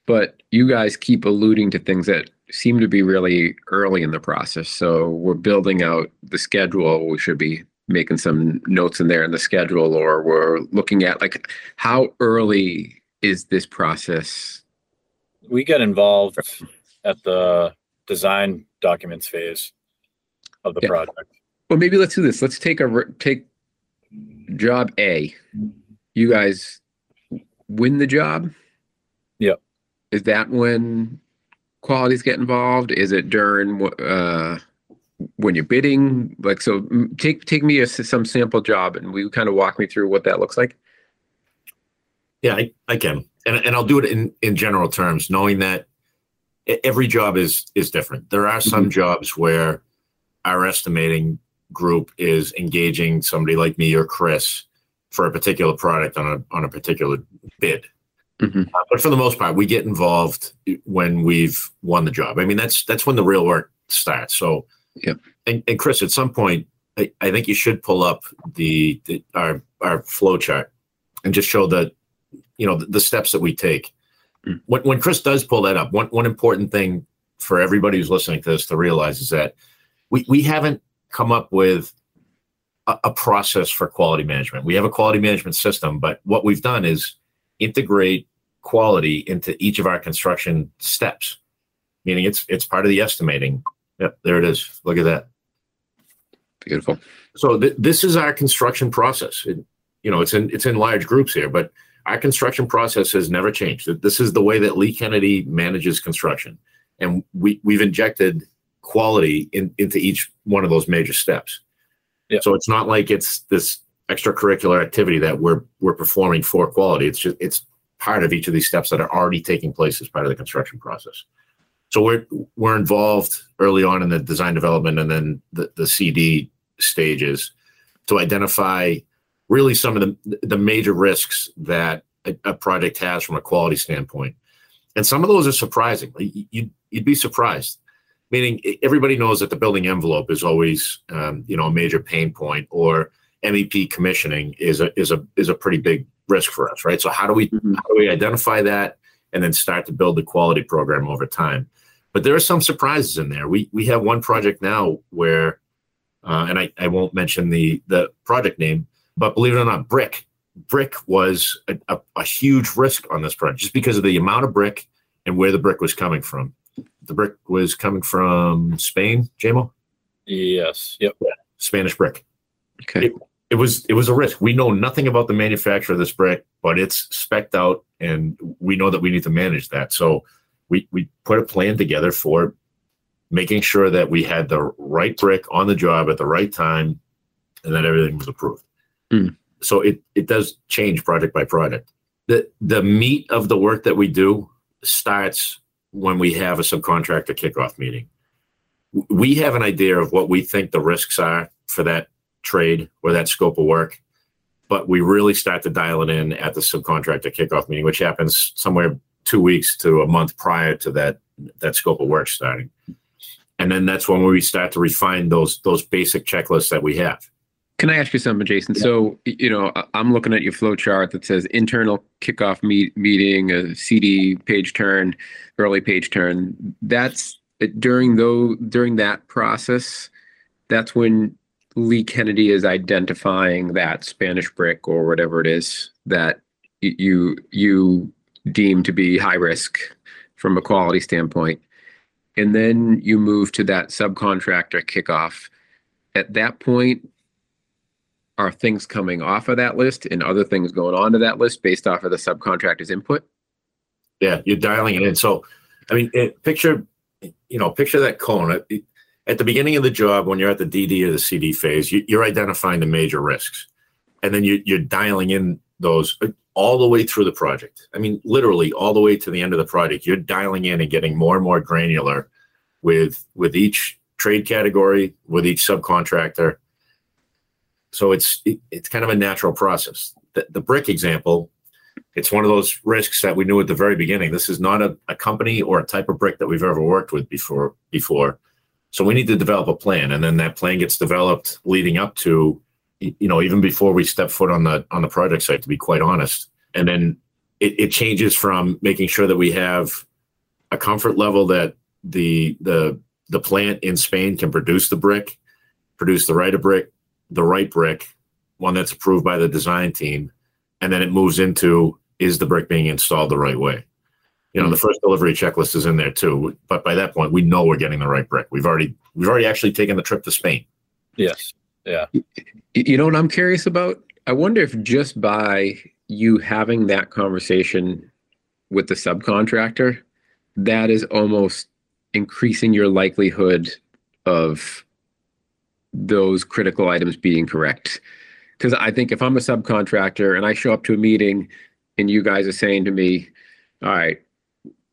but you guys keep alluding to things that seem to be really early in the process. So we're building out the schedule. We should be making some notes in there in the schedule or we're looking at like how early is this process? We get involved at the design documents phase of the Yeah. project. Well, maybe let's do this. Let's take a r- take job A. You guys win the job. Yep. Is that when qualities get involved? Is it during wh- uh, when you're bidding? Like, so mm, take take me a, s- some sample job, and we kind of walk me through what that looks like. Yeah, I, I can. and and I'll do it in in general terms, knowing that every job is is different. There are some jobs where our estimating group is engaging somebody like me or Chris for a particular product on a on a particular bid. Mhm. Uh, but for the most part, we get involved when we've won the job. I mean, that's that's when the real work starts. So, Yep. And, and Chris, at some point, I, I think you should pull up the, the our our flow chart and just show the you know the, the steps that we take. Mm. When when Chris does pull that up, one one important thing for everybody who's listening to this to realize is that we we haven't come up with a, a process for quality management. We have a quality management system, but what we've done is integrate quality into each of our construction steps. Meaning it's it's part of the estimating. Yep, there it is. Look at that. Beautiful. So th- this is our construction process. It, you know, it's in it's in large groups here, but our construction process has never changed. This is the way that Lee Kennedy manages construction, and we we've injected quality in, into each one of those major steps. Yeah. So it's not like it's this extracurricular activity that we're we're performing for quality. It's just it's part of each of these steps that are already taking place as part of the construction process. So we're we're involved early on in the design development and then the, the CD stages to identify really some of the the major risks that a, a project has from a quality standpoint. And some of those are surprising. You- You'd, you'd be surprised. Meaning everybody knows that the building envelope is always um, you know a major pain point or MEP commissioning is a is a is a pretty big risk for us, right? So how do we Mhm. how do we identify that and then start to build the quality program over time? But there are some surprises in there. We we have one project now where, uh, and I, I won't mention the the project name, but believe it or not, brick brick was a, a, a huge risk on this project just because of the amount of brick and where the brick was coming from. The brick was coming from Spain, JMO, Yes. Yep. Spanish brick. Okay. It was it was a risk. We know nothing about the manufacture of this brick, but it's specked out, and we know that we need to manage that. So we we put a plan together for making sure that we had the right brick on the job at the right time, and that everything was approved. Mm. So it it does change project by project. The the meat of the work that we do starts when we have a subcontractor kickoff meeting. We have an idea of what we think the risks are for that trade or that scope of work, but we really start to dial it in at the subcontractor kickoff meeting, which happens somewhere two weeks to a month prior to that that scope of work starting. And then that's when we start to refine those those basic checklists that we have. Can I ask you something, Jason? So, you know, I'm looking at your flow chart that says internal kickoff meet, meeting, a CD page turn, early page turn. That's uh, during though during that process. That's when Lee Kennedy is identifying that Spanish brick or whatever it is that you you deem to be high risk from a quality standpoint, and then you move to that subcontractor kickoff. At that point, are things coming off of that list and other things going onto that list based off of the subcontractor's input? Yeah, you're dialing it in. So, I mean, it, picture, you know, picture that cone. At, at the beginning of the job, when you're at the DD or the CD phase, you, you're identifying the major risks, and then you, you're dialing in those uh, all the way through the project. I mean, literally all the way to the end of the project. You're dialing in and getting more and more granular with with each trade category, with each subcontractor. So it's it, it's kind of a natural process. The, the brick example it's one of those risks that we knew at the very beginning. This is not a, a company or a type of brick that we've ever worked with before before. So we need to develop a plan. And then that plan gets developed leading up to, you know, even before we step foot on the on the project site, to be quite honest. And then it, it changes from making sure that we have a comfort level that the the the plant in Spain can produce the brick, produce the right of brick, the right brick, one that's approved by the design team, and then it moves into is the brick being installed the right way you know the hmm. first delivery checklist is in there too but by that point we know we're getting the right brick we've already we've already actually taken the trip to spain Yes. Yeah. You know what I'm curious about? I wonder if just by you having that conversation with the subcontractor, that is almost increasing your likelihood of those critical items being correct. Because I think if I'm a subcontractor and I show up to a meeting and you guys are saying to me, all right,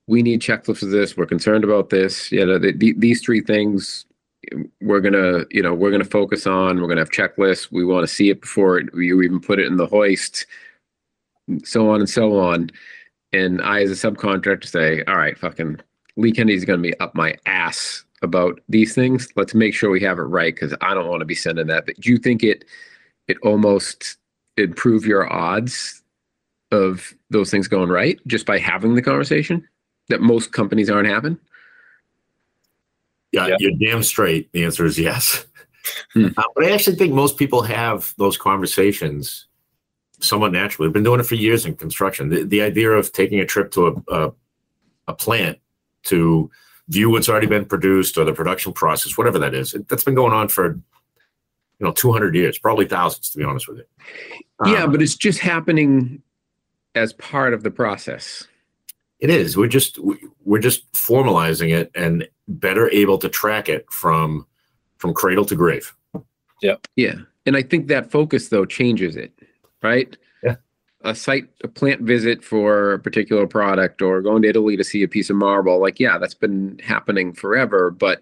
we need checklists of this. We're concerned about this. You know, the, the, these three things we're gonna, you know, we're gonna focus on. We're gonna have checklists. We want to see it before it, you even put it in the hoist, so on and so on. And I, as a subcontractor, say, all right, fucking Lee Kennedy's gonna be up my ass about these things. Let's make sure we have it right because I don't want to be sending that. But do you think it it almost improve your odds of those things going right just by having the conversation that most companies aren't having? Yeah, Yeah. you're damn straight. The answer is yes. Hmm. Uh, but I actually think most people have those conversations somewhat naturally. We've been doing it for years in construction. The, the idea of taking a trip to a, a, a plant to view what's already been produced or the production process, whatever that is. That's been going on for you know 200 years, probably thousands, to be honest with you. yeah, Um, but it's just happening as part of the process. It is. We're just we- we're just formalizing it and better able to track it from from cradle to grave. Yep. Yeah. And I think that focus though changes it, right? A site, a plant visit for a particular product or going to Italy to see a piece of marble, like, yeah, that's been happening forever. But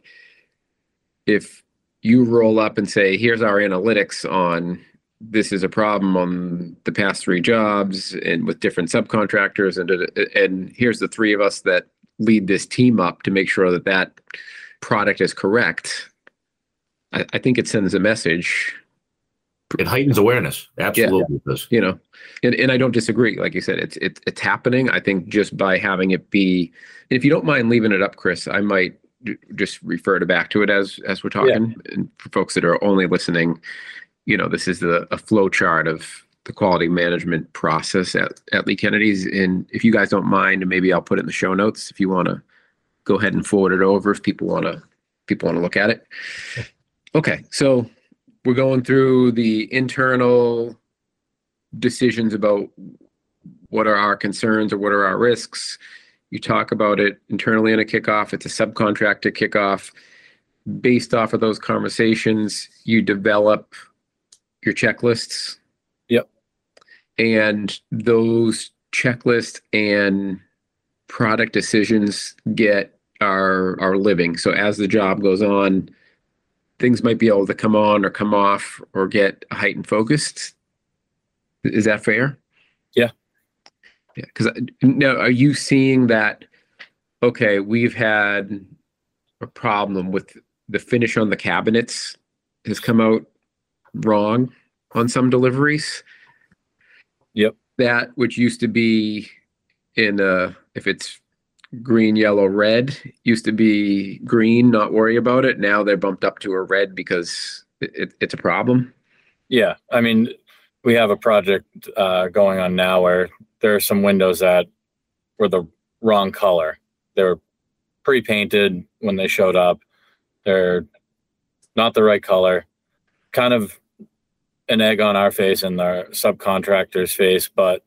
if you roll up and say, here's our analytics on this is a problem on the past three jobs and with different subcontractors and and here's the three of us that lead this team up to make sure that that product is correct I, I think it sends a message, It heightens awareness. Absolutely, does. you know, and, and I don't disagree. Like you said, it's it's it's happening. I think just by having it be, and if you don't mind leaving it up, Chris, I might just refer to back to it as as we're talking. And for folks that are only listening, you know, this is the a flow chart of the quality management process at at Lee Kennedy's. And if you guys don't mind, maybe I'll put it in the show notes if you want to go ahead and forward it over if people want to people want to look at it. Okay, so we're going through the internal decisions about what are our concerns or what are our risks. You talk about it internally in a kickoff. It's a subcontractor kickoff. Based off of those conversations, you develop your checklists. Yep. And those checklists and product decisions get our our living. So as the job goes on, things might be able to come on or come off or get heightened focused. Is that fair? Yeah. Yeah. Because now, are you seeing that? Okay, we've had a problem with the finish on the cabinets has come out wrong on some deliveries. Yep. That which used to be in uh if it's green, yellow, red used to be green, not worry about it. Now they're bumped up to a red because it, it, it's a problem. Yeah, I mean, we have a project uh, going on now where there are some windows that were the wrong color. They were pre-painted when they showed up. They're not the right color. Kind of an egg on our face and our subcontractor's face, but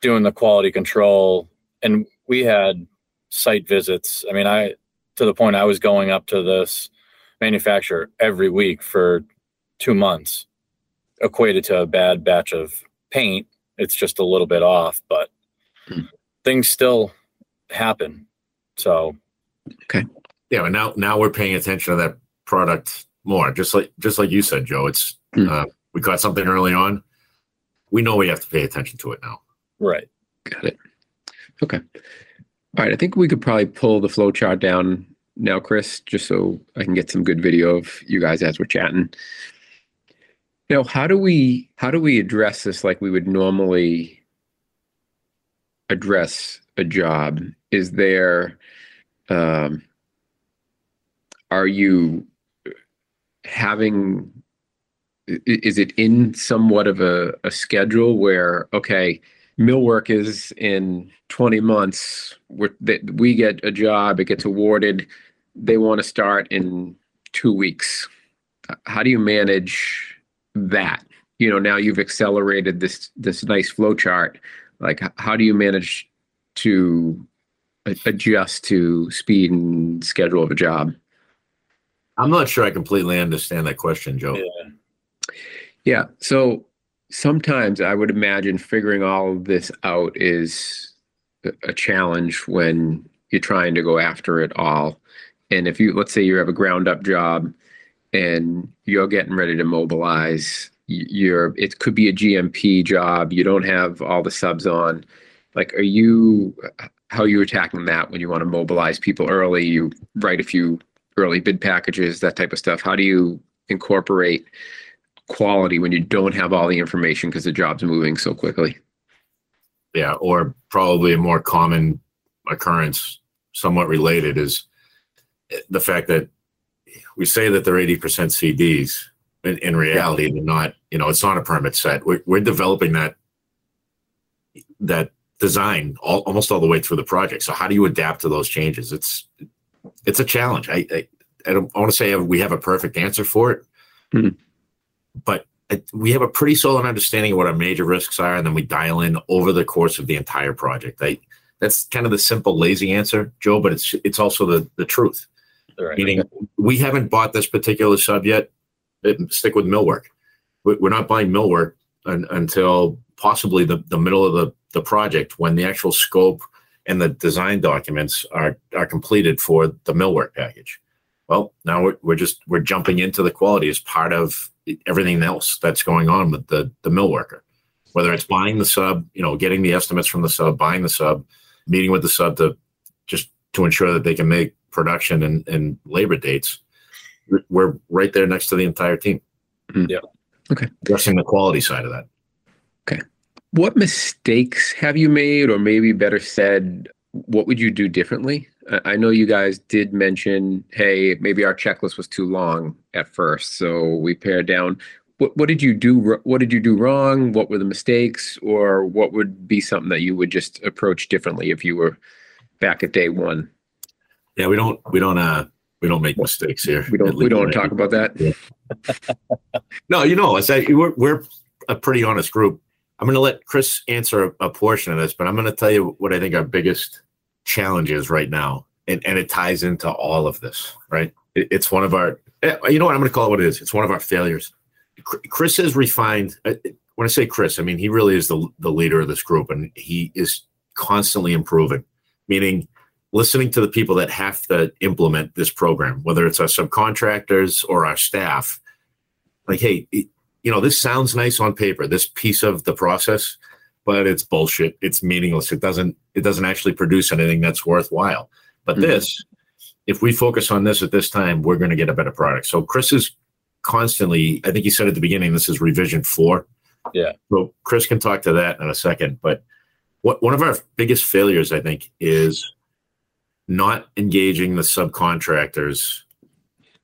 doing the quality control and we had site visits. I mean, I to the point I was going up to this manufacturer every week for two months equated to a bad batch of paint. It's just a little bit off, but Hmm. things still happen. So okay, Yeah, and now now we're paying attention to that product more. Just like just like you said, Joe. It's Hmm. uh, we caught something early on. We know we have to pay attention to it now. right. Got it. Okay. All right. I think we could probably pull the flow chart down now, Chris, just so I can get some good video of you guys as we're chatting. Now, how do we how do we address this like we would normally address a job? Is there um are you having is it in somewhat of a, a schedule where okay millwork is in 20 months we're, that we get a job it gets awarded they want to start in two weeks how do you manage that you know now you've accelerated this this nice flow chart like how do you manage to adjust to speed and schedule of a job I'm not sure I completely understand that question, Joe. Yeah. Yeah. So sometimes I would imagine figuring all of this out is a- challenge when you're trying to go after it all. And if you, let's say you have a ground up job and you're getting ready to mobilize, you're, it could be a GMP job. You don't have all the subs on. Like, are you, how are you attacking that when you want to mobilize people early? You write a few early bid packages, that type of stuff. How do you incorporate quality when you don't have all the information because the job's moving so quickly? Yeah, or probably a more common occurrence, somewhat related, is the fact that we say that they're 80% CDs. In, in reality, they're not, you know, it's not a permit set. We're, we're developing that that design all, almost all the way through the project. So how do you adapt to those changes? It's it's a challenge. I I, I don't want to say we have a perfect answer for it, Mhm. But we have a pretty solid understanding of what our major risks are, and then we dial in over the course of the entire project. I, that's kind of the simple, lazy answer, Joe, but it's it's also the the truth. Right. Meaning, we haven't bought this particular sub yet. It- stick with millwork. We- We're not buying millwork un, until possibly the, the middle of the, the project when the actual scope and the design documents are are completed for the millwork package. Well, now we're, we're just we're jumping into the quality as part of everything else that's going on with the the mill worker. Whether it's buying the sub, you know, getting the estimates from the sub, buying the sub, meeting with the sub to just to ensure that they can make production and, and labor dates. We're- We're right there next to the entire team. Mhm. Yeah. Okay. Addressing the quality side of that. Okay. What mistakes have you made, or maybe better said, what would you do differently? I know you guys did mention, hey, maybe our checklist was too long at first, so we pared down. What what did you do? What did you do wrong? What were the mistakes, or what would be something that you would just approach differently if you were back at day one? Yeah, we don't we don't uh we don't make mistakes here. We don't we don't talk about that. No, you know, I say we're we're a pretty honest group. I'm going to let Chris answer a, a portion of this, but I'm going to tell you what I think our biggest challenge is right now, and and it ties into all of this. Right? It, it's one of our. eh, You know what? I'm going to call it what it is. It's one of our failures. Chris has refined. uh, When I say Chris, I mean he really is the the leader of this group, and he is constantly improving. Meaning, listening to the people that have to implement this program, whether it's our subcontractors or our staff, like, hey, it- you know, this sounds nice on paper, this piece of the process, but it's bullshit. It's meaningless. It doesn't it doesn't actually produce anything that's worthwhile. But Mhm. this, if we focus on this at this time, we're going to get a better product. So Chris is constantly, I think he said at the beginning, this is revision four. Yeah. So Chris can talk to that in a second. But what one of our biggest failures, I think, is not engaging the subcontractors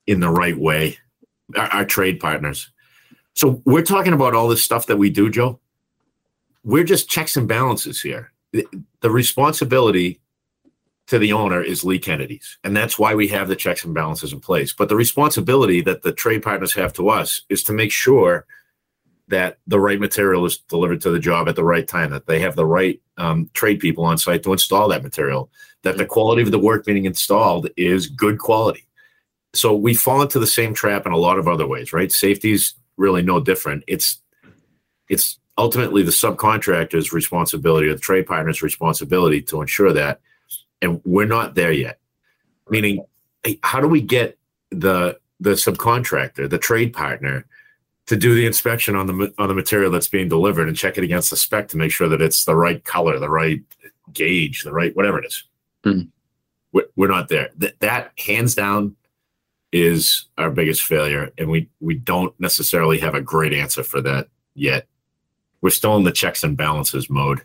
in the right way, our, our trade partners. So we're talking about all this stuff that we do, Joe. We're just checks and balances here. The, the responsibility to the owner is Lee Kennedy's, and that's why we have the checks and balances in place. But the responsibility that the trade partners have to us is to make sure that the right material is delivered to the job at the right time, that they have the right um, trade people on site to install that material, that the quality of the work being installed is good quality. So we fall into the same trap in a lot of other ways, right? Safety's really no different. It's it's ultimately the subcontractor's responsibility or the trade partner's responsibility to ensure that. And we're not there yet. Meaning, how do we get the the subcontractor, the trade partner, to do the inspection on the on the material that's being delivered and check it against the spec to make sure that it's the right color, the right gauge, the right whatever it is. Hmm. We're, we're not there. That that hands down is our biggest failure, and we we don't necessarily have a great answer for that yet. We're still in the checks and balances mode.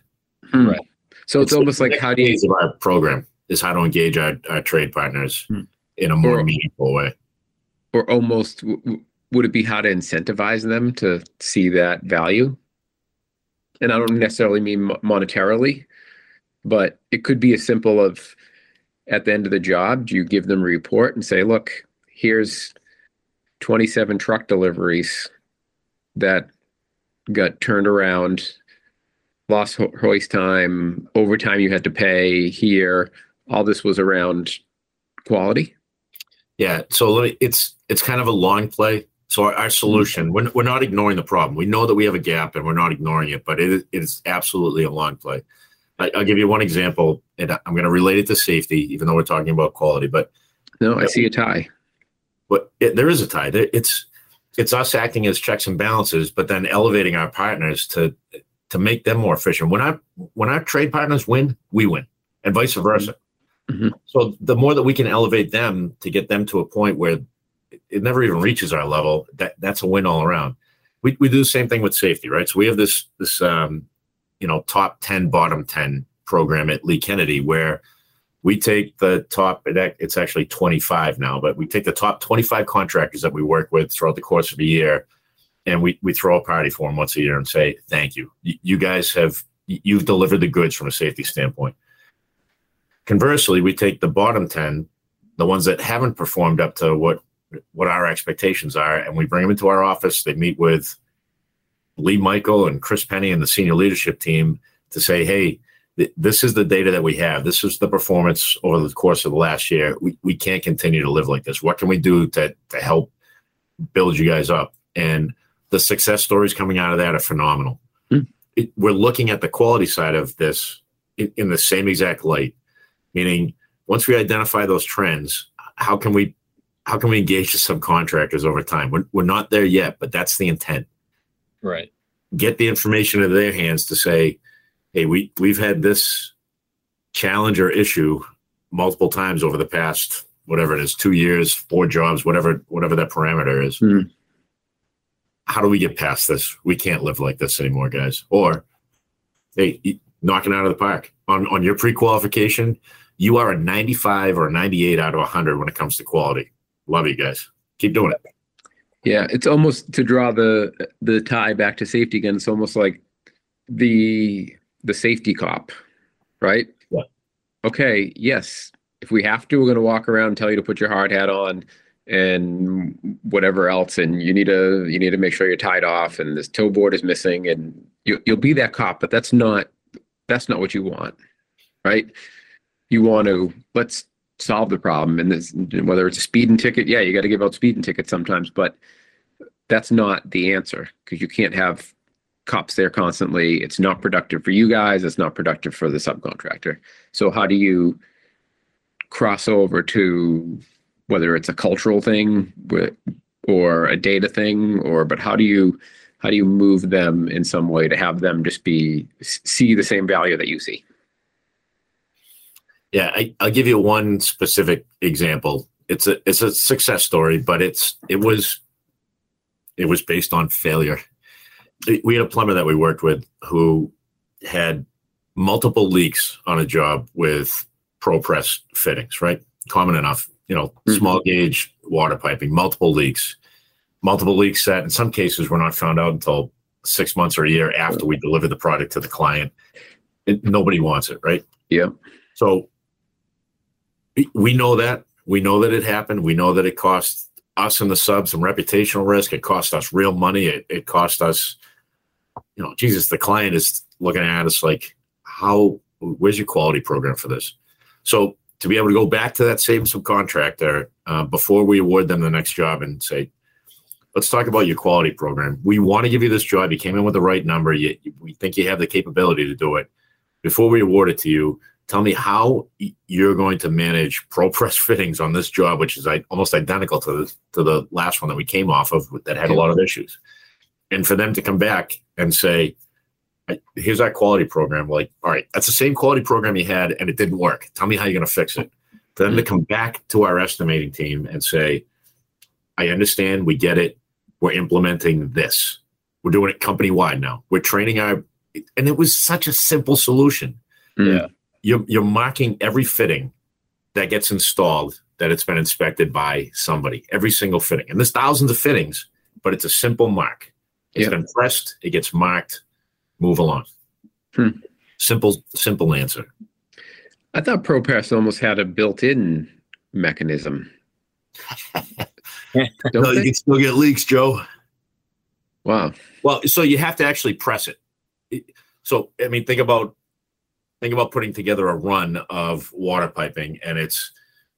Hmm. Right. So it's, the almost like how do you phase of our program is how to engage our, our trade partners Hmm. in a more Or- meaningful way. or almost w- w- would it be how to incentivize them to see that value and i don't necessarily mean monetarily but it could be as simple of at the end of the job do you give them a report and say look here's 27 truck deliveries that got turned around lost ho- hoist time overtime you had to pay here all this was around quality Yeah, so let me, it's it's kind of a long play. So our, our mm-hmm. solution, we're, we're not ignoring the problem. We know that we have a gap and we're not ignoring it, but it, is- it is absolutely a long play. I, I'll give you one example, and I'm going to relate it to safety, even though we're talking about quality. But No, I see a tie. but it, there is a tie. It's it's us acting as checks and balances, but then elevating our partners to to make them more efficient. When our when our trade partners win, we win, and vice versa. Mhm. So the more that we can elevate them to get them to a point where it never even reaches our level, that that's a win all around. We we do the same thing with safety, right? So we have this this um, you know top ten, bottom ten program at Lee Kennedy where we take the top it's actually 25 now but we take the top 25 contractors that we work with throughout the course of a year and we, we throw a party for them once a year and say thank you. You guys have you've delivered the goods from a safety standpoint. Conversely we take the bottom 10 the ones that haven't performed up to what what our expectations are and we bring them into our office. They meet with lee michael and chris penny and the senior leadership team to say hey th- this is the data that we have. This is the performance over the course of the last year. We, we can't continue to live like this. What can we do to, to help build you guys up? And the success stories coming out of that are phenomenal. Hmm. It, we're looking at the quality side of this in, in the same exact light, meaning once we identify those trends, how can we how can we engage the subcontractors over time? We're, we're not there yet, but that's the intent Right. get the information into their hands to say, hey, we we've had this challenge or issue multiple times over the past whatever it is, two years, four jobs, whatever whatever that parameter is. Hmm. How do we get past this? We can't live like this anymore, guys. Or hey, knocking out of the park on on your pre-qualification. You are a 95 or a 98 out of 100 when it comes to quality. Love you guys. Keep doing it. Yeah, it's almost to draw the the tie back to safety again. It's almost like the the safety cop, right? Yeah. Okay, yes. If we have to, we're going to walk around and tell you to put your hard hat on and whatever else, and you need to you need to make sure you're tied off, and this toe board is missing, and you you'll be that cop, but that's not that's not what you want, right? You want to let's solve the problem, and this whether it's a speeding ticket, yeah, you got to give out speeding tickets sometimes, but that's not the answer because you can't have cops there constantly. It's not productive for you guys. It's not productive for the subcontractor. So how do you cross over to whether it's a cultural thing or a data thing or but how do you how do you move them in some way to have them just be see the same value that you see? Yeah, I, I'll give you one specific example. It's a it's a success story, but it's it was it was based on failure. We had a plumber that we worked with who had multiple leaks on a job with ProPress fittings, right? Common enough, you know, Mhm. small gauge water piping, multiple leaks, multiple leaks that in some cases were not found out until six months or a year after we delivered the product to the client. It, nobody wants it, right? Yeah. So we- we know that. We know that it happened. We know that it cost us and the sub some reputational risk. It cost us real money. It, it cost us, you know, Jesus, the client is looking at us like, how, where's your quality program for this? So to be able to go back to that same subcontractor uh, before we award them the next job and say, let's talk about your quality program. We want to give you this job. You came in with the right number. You, we think you have the capability to do it. Before we award it to you, tell me how you're going to manage ProPress fittings on this job, which is i- almost identical to the, to the last one that we came off of that had a lot of issues. And for them to come back and say, here's our quality program. Like, all right, that's the same quality program you had and it didn't work. Tell me how you're going to fix it. For them to mm-hmm. come back to our estimating team and say, I understand, we get it. We're implementing this. We're doing it company wide now. We're training our, and it was such a simple solution. Yeah. you're you're marking every fitting that gets installed that it's been inspected by somebody every single fitting and there's thousands of fittings but it's a simple mark It's been pressed it gets marked move along Hmm. simple simple answer I thought ProPress almost had a built-in mechanism. No, you can still get leaks joe Wow. well so you have to actually press it It- so i mean think about think about putting together a run of water piping and it's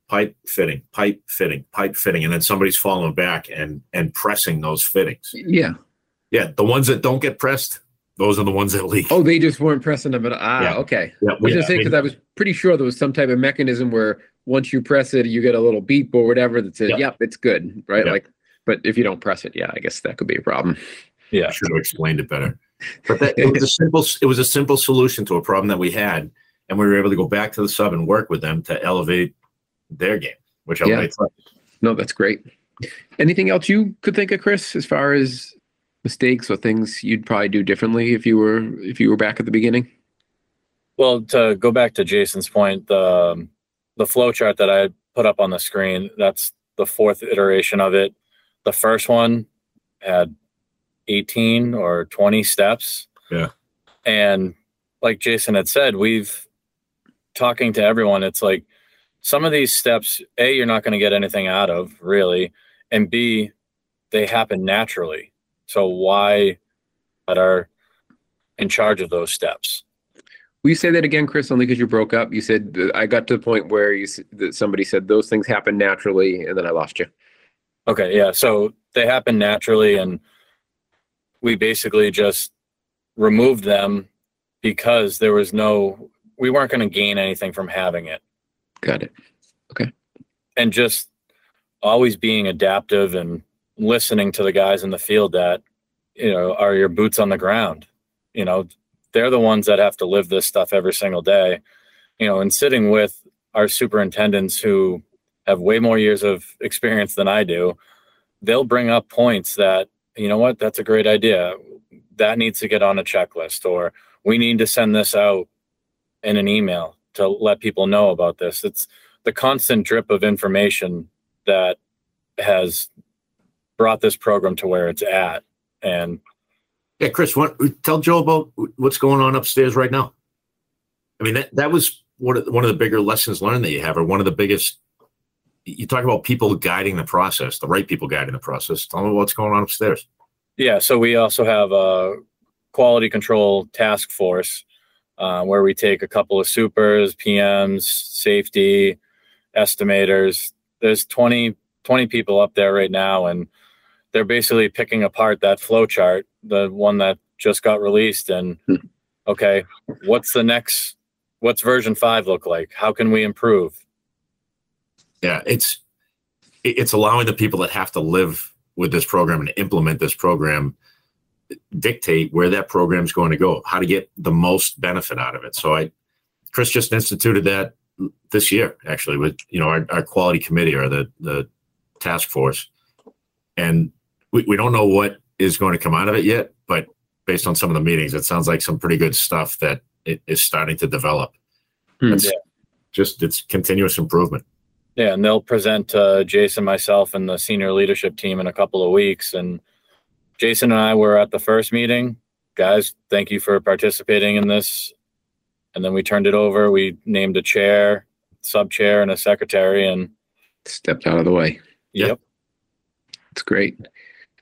pipe fitting, pipe fitting, pipe fitting, and then somebody's falling back and and pressing those fittings. Yeah. Yeah, the ones that don't get pressed, those are the ones that leak. Oh, they just weren't pressing them. But ah, Yeah. okay. yeah, I was yeah, just saying because I was pretty sure there was some type of mechanism where once you press it, you get a little beep or whatever that says, Yeah. "Yep, it's good," right? Yeah. Like, but if you don't press it, yeah, I guess that could be a problem. Yeah. I should have explained it better. But that, it was a simple it was a simple solution to a problem that we had, and we were able to go back to the sub and work with them to elevate their game, which Yeah. elevates No, that's great. Anything else you could think of, Chris, as far as mistakes or things you'd probably do differently if you were if you were back at the beginning? Well, to go back to Jason's point, the um, the flow chart that I put up on the screen, that's the fourth iteration of it. The first one had 18 or 20 steps. Yeah. And like Jason had said, we've talking to everyone, it's like some of these steps, A, you're not going to get anything out of really, and B, they happen naturally. So why that are in charge of those steps? Will you say that again, Chris? Only because you broke up. You said I got to the point where you that somebody said those things happen naturally, and then I lost you. Okay, yeah. So they happen naturally, and we basically just removed them because there was no, we weren't going to gain anything from having it. Got it. Okay. And just always being adaptive and listening to the guys in the field that, you know, are your boots on the ground. You know, they're the ones that have to live this stuff every single day, you know, and sitting with our superintendents who have way more years of experience than I do, they'll bring up points that, you know what, that's a great idea. That needs to get on a checklist, or we need to send this out in an email to let people know about this. It's the constant drip of information that has brought this program to where it's at. And Yeah, Chris, what, tell Joe about what's going on upstairs right now. I mean, that, that was one of, one of the bigger lessons learned that you have, or one of the biggest. You talk about people guiding the process, the right people guiding the process. Tell me what's going on upstairs. Yeah, so we also have a quality control task force uh, where we take a couple of supers, PMs, safety, estimators. There's 20, 20 people up there right now, and they're basically picking apart that flow chart, the one that just got released. And Hmm. okay, what's the next? What's version five look like? How can we improve? Yeah, it's it's allowing the people that have to live with this program and implement this program dictate where that program's going to go, how to get the most benefit out of it. So I Chris just instituted that this year actually with you know our, our quality committee or the the task force. And we, we don't know what is going to come out of it yet, but based on some of the meetings, it sounds like some pretty good stuff that it is starting to develop. Hmm. It's just it's continuous improvement. Yeah, and they'll present uh, Jason, myself, and the senior leadership team in a couple of weeks. And Jason and I were at the first meeting. Guys, thank you for participating in this. And then we turned it over. We named a chair, sub chair, and a secretary. And Stepped out of the way. Yeah. yep, It's great.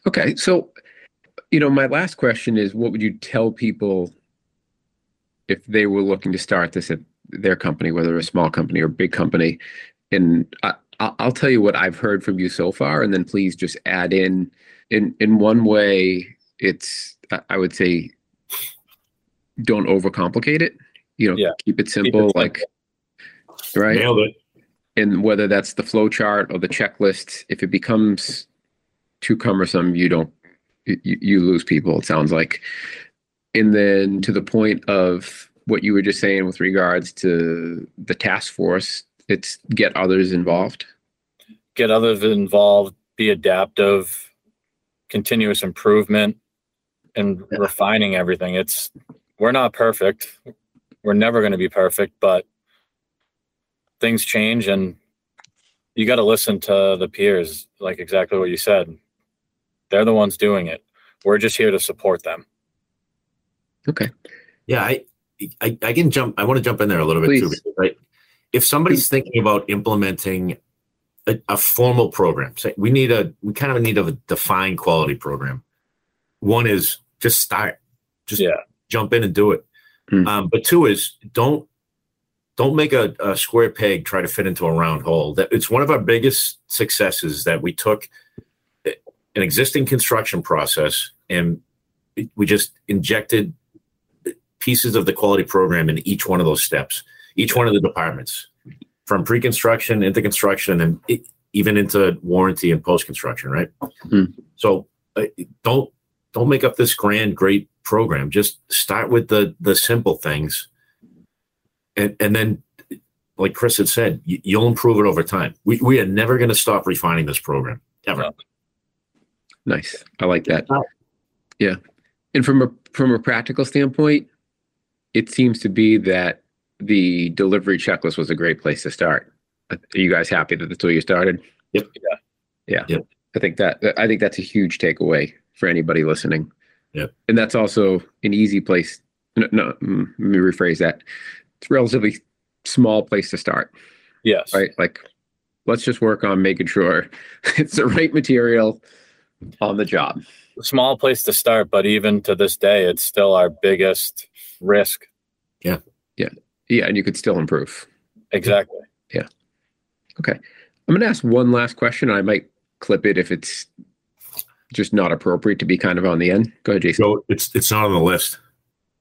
Okay, so you know, my last question is, what would you tell people if they were looking to start this at their company, whether a small company or big company? And I, I'll tell you what I've heard from you so far, and then please just add in. In in one way, it's I- would say, don't overcomplicate it. You know, Yeah. keep it simple. simple. Like, right? Nailed it. and whether that's the flow chart or the checklist if it becomes too cumbersome you don't you, you lose people it sounds like and then to the point of what you were just saying with regards to the task force it's get others involved get others involved, be adaptive, continuous improvement, and Yeah. refining everything. It's we're not perfect. We're never going to be perfect, but things change and you got to listen to the peers like exactly what you said they're the ones doing it we're just here to support them okay Yeah, I, I, I can jump. I want to jump in there a little bit too. Please. because, Right, if somebody's thinking about implementing a, a formal program, say we need a, we kind of need a defined quality program. One is just start, just Yeah. jump in and do it. Hmm. Um, but two is don't don't make a, a square peg try to fit into a round hole. That it's one of our biggest successes that we took an existing construction process and we just injected pieces of the quality program in each one of those steps, each one of the departments, from pre-construction into construction and it, even into warranty and post-construction, right? Hmm. So uh, don't don't make up this grand great program. Just start with the the simple things, and and then, like Chris had said, you, you'll improve it over time. We we are never going to stop refining this program ever. No. Nice. I like that. Yeah. And from a from a practical standpoint, it seems to be that the delivery checklist was a great place to start. Are you guys happy that that's where you started? Yep. Yeah. Yeah. Yep. I think that I think that's a huge takeaway for anybody listening. Yep. And that's also an easy place. No, no mm, let me rephrase that. It's a relatively small place to start, Yes. right? Like, let's just work on making sure it's the right material on the job. Small place to start, but even to this day, it's still our biggest risk. Yeah, Yeah. Yeah. and you could still improve. Exactly. Yeah. Okay. I'm going to ask one last question. I might clip it if it's just not appropriate to be kind of on the end. Go ahead, Jason. So it's it's not on the list.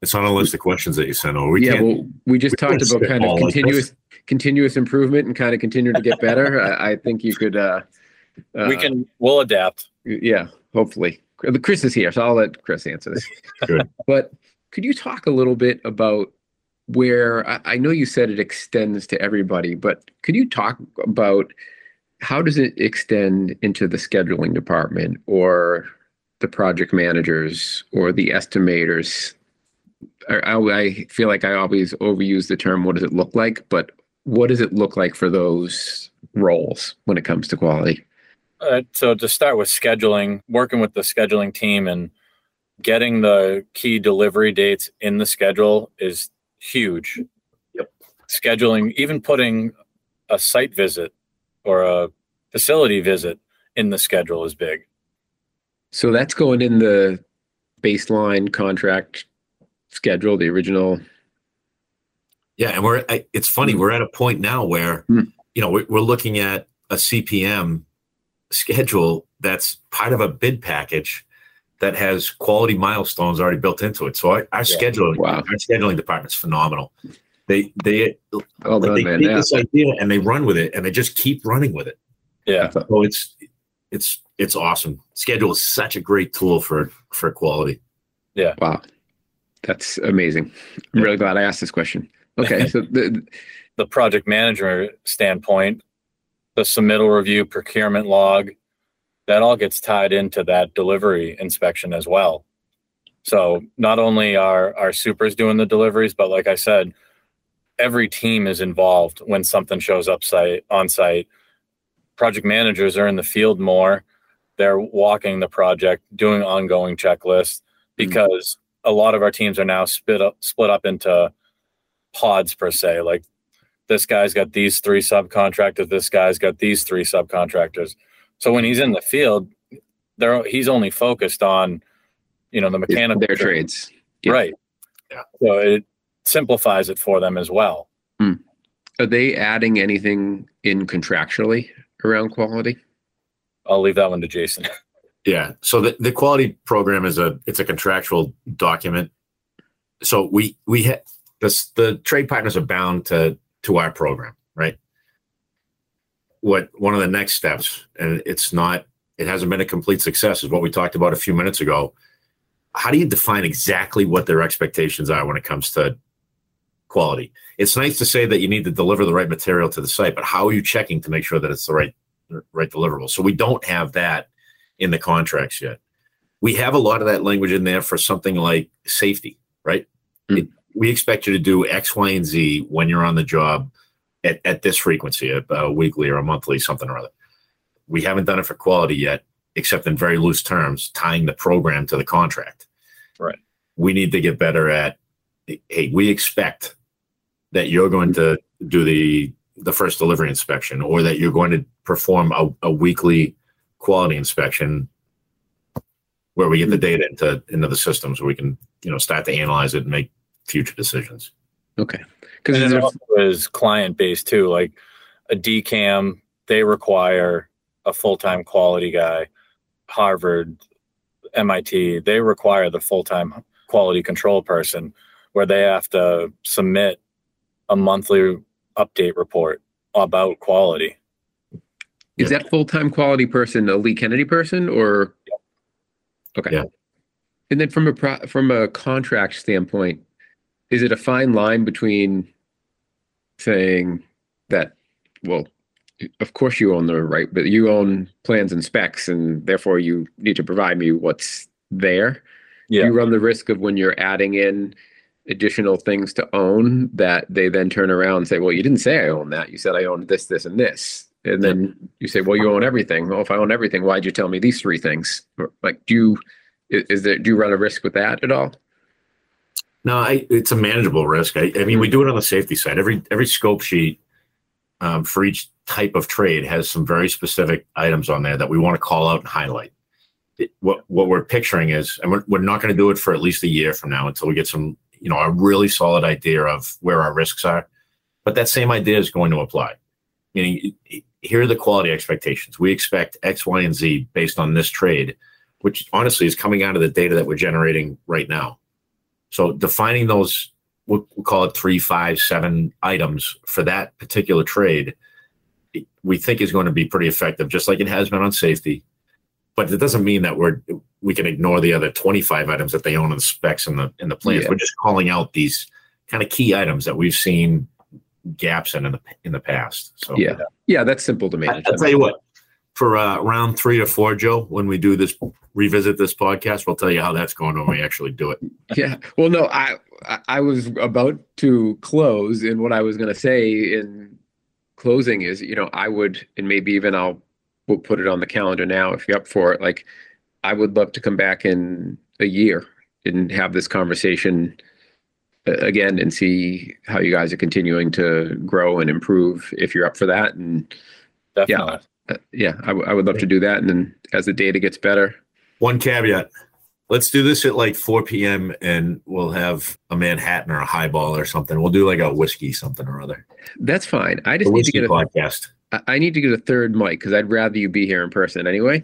It's on a list of questions that you sent over. We yeah, well, we just we talked about kind of spitball like continuous continuous improvement and kind of continue to get better. I, I think you could. Uh, uh, we can, we'll adapt. Yeah, hopefully. Chris is here, so I'll let Chris answer this. Good. But could you talk a little bit about where I, I know you said it extends to everybody, but could you talk about how does it extend into the scheduling department or the project managers or the estimators? I, I, I feel like I always overuse the term what does it look like, but what does it look like for those roles when it comes to quality? Uh, so to start with scheduling, working with the scheduling team and getting the key delivery dates in the schedule is huge. Yep. Scheduling, even putting a site visit or a facility visit in the schedule is big. So that's going in the baseline contract schedule, the original. Yeah, and we're. It's funny. We're at a point now where Hmm. you know we're, we're looking at a CPM schedule that's part of a bid package that has quality milestones already built into it. So our, our scheduling, Wow. our scheduling department's phenomenal. They they Well like done, they man. take Yeah. this idea and they run with it and they just keep running with it. Yeah. So it's it's it's awesome. Schedule is such a great tool for for quality. Yeah. Wow. That's amazing. I'm Yeah. really glad I asked this question. Okay. So the, The project manager standpoint, the submittal review, procurement log, that all gets tied into that delivery inspection as well. So not only are our supers doing the deliveries, but like I said, every team is involved when something shows up site on site. Project managers are in the field more. They're walking the project, doing ongoing checklists hmm. because a lot of our teams are now split up split up into pods per se. Like this guy's got these three subcontractors, this guy's got these three subcontractors. So when he's in the field, they're he's only focused on, you know, the mechanical their trades. Yeah. Right. Yeah. So it simplifies it for them as well. Hmm. Are they adding anything in contractually around quality? I'll leave that one to Jason. Yeah. So the, the quality program is a it's a contractual document. So we we ha- this the trade partners are bound to to our program, right? What one of the next steps, and it's not it hasn't been a complete success, is what we talked about a few minutes ago. How do you define exactly what their expectations are when it comes to quality? It's nice to say that you need to deliver the right material to the site, but how are you checking to make sure that it's the right right deliverable? So we don't have that in the contracts yet. We have a lot of that language in there for something like safety, right? Mm. It, we expect you to do X, Y, and Z when you're on the job at, at this frequency, a, a weekly or a monthly, something or other. We haven't done it for quality yet, except in very loose terms, tying the program to the contract. Right. We need to get better at, hey, we expect that you're going to do the the first delivery inspection or that you're going to perform a, a weekly quality inspection where we get the data into into the systems where we can you know start to analyze it and make future decisions Okay. Because then it there's also is client based too. Like a DCAM, they require a full time quality guy. Harvard, MIT, they require the full time quality control person where they have to submit a monthly update report about quality. is that full time quality person a Lee Kennedy person or? Okay. Yeah. And then from a pro, from a contract standpoint, is it a fine line between saying that, well, of course you own the right, but you own plans and specs, and therefore you need to provide me what's there. Yeah. You run the risk of when you're adding in additional things to own that they then turn around and say, well, you didn't say I own that. You said I own this, this, and this. And then you say, well, you own everything. Well, if I own everything, why'd you tell me these three things? Like, do you, is there, do you run a risk with that at all? No, I, it's a manageable risk. I, I mean, we do it on the safety side. Every every scope sheet um, for each type of trade has some very specific items on there that we want to call out and highlight. It, what what we're picturing is, and we're, we're not going to do it for at least a year from now until we get some, you know, a really solid idea of where our risks are. But that same idea is going to apply. Meaning, here are the quality expectations. We expect X, Y, and Z based on this trade, which honestly is coming out of the data that we're generating right now. So defining those, we'll, we'll call it three, five, seven items for that particular trade, we think is going to be pretty effective, just like it has been on safety. But it doesn't mean that we're we can ignore the other 25 items that they own in the specs and the in the plans. Yeah. We're just calling out these kind of key items that we've seen gaps in in the in the past. So Yeah. Yeah, that's simple to I, manage. will tell you what, for uh, round three or four, Joe, when we do this, revisit this podcast, we'll tell you how that's going when we actually do it. Yeah. Well, no, I I- I was about to close, and what I was going to say in closing is, you know, I would, and maybe even I'll we'll put it on the calendar now if you're up for it. Like, I would love to come back in a year and have this conversation uh, again and see how you guys are continuing to grow and improve. If you're up for that, and Definitely. Uh, yeah, I, w- I would love to do that. And then as the data gets better, One caveat. Let's do this at like 4 p.m. and we'll have a Manhattan or a highball or something. We'll do like a whiskey something or other. that's fine. I just need to get a podcast. I- I need to get a third mic because I'd rather you be here in person anyway.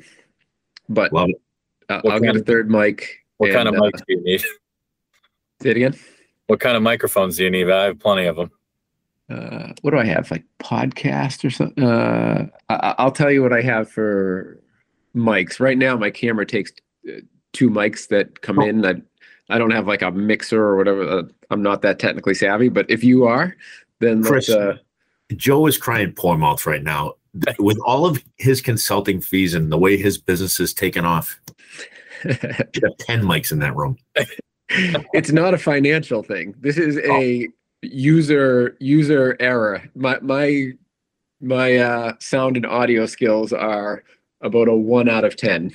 But Love it. uh, I'll get kind a of- third mic. What kind of and, uh, mics do you need? Say it again. What kind of microphones do you need? I have plenty of them. Uh, what do I have? Like podcast or something? Uh, I, I'll tell you what I have for mics. Right now, my camera takes uh, two mics that come Oh. in. I, I don't have like a mixer or whatever. Uh, I'm not that technically savvy, but if you are, then Chris. uh, Joe is crying poor mouth right now. With all of his consulting fees and the way his business is taken off, you have 10 mics in that room. it's not a financial thing. This is Oh. A user user error. My my my uh, sound and audio skills are about a one out of ten.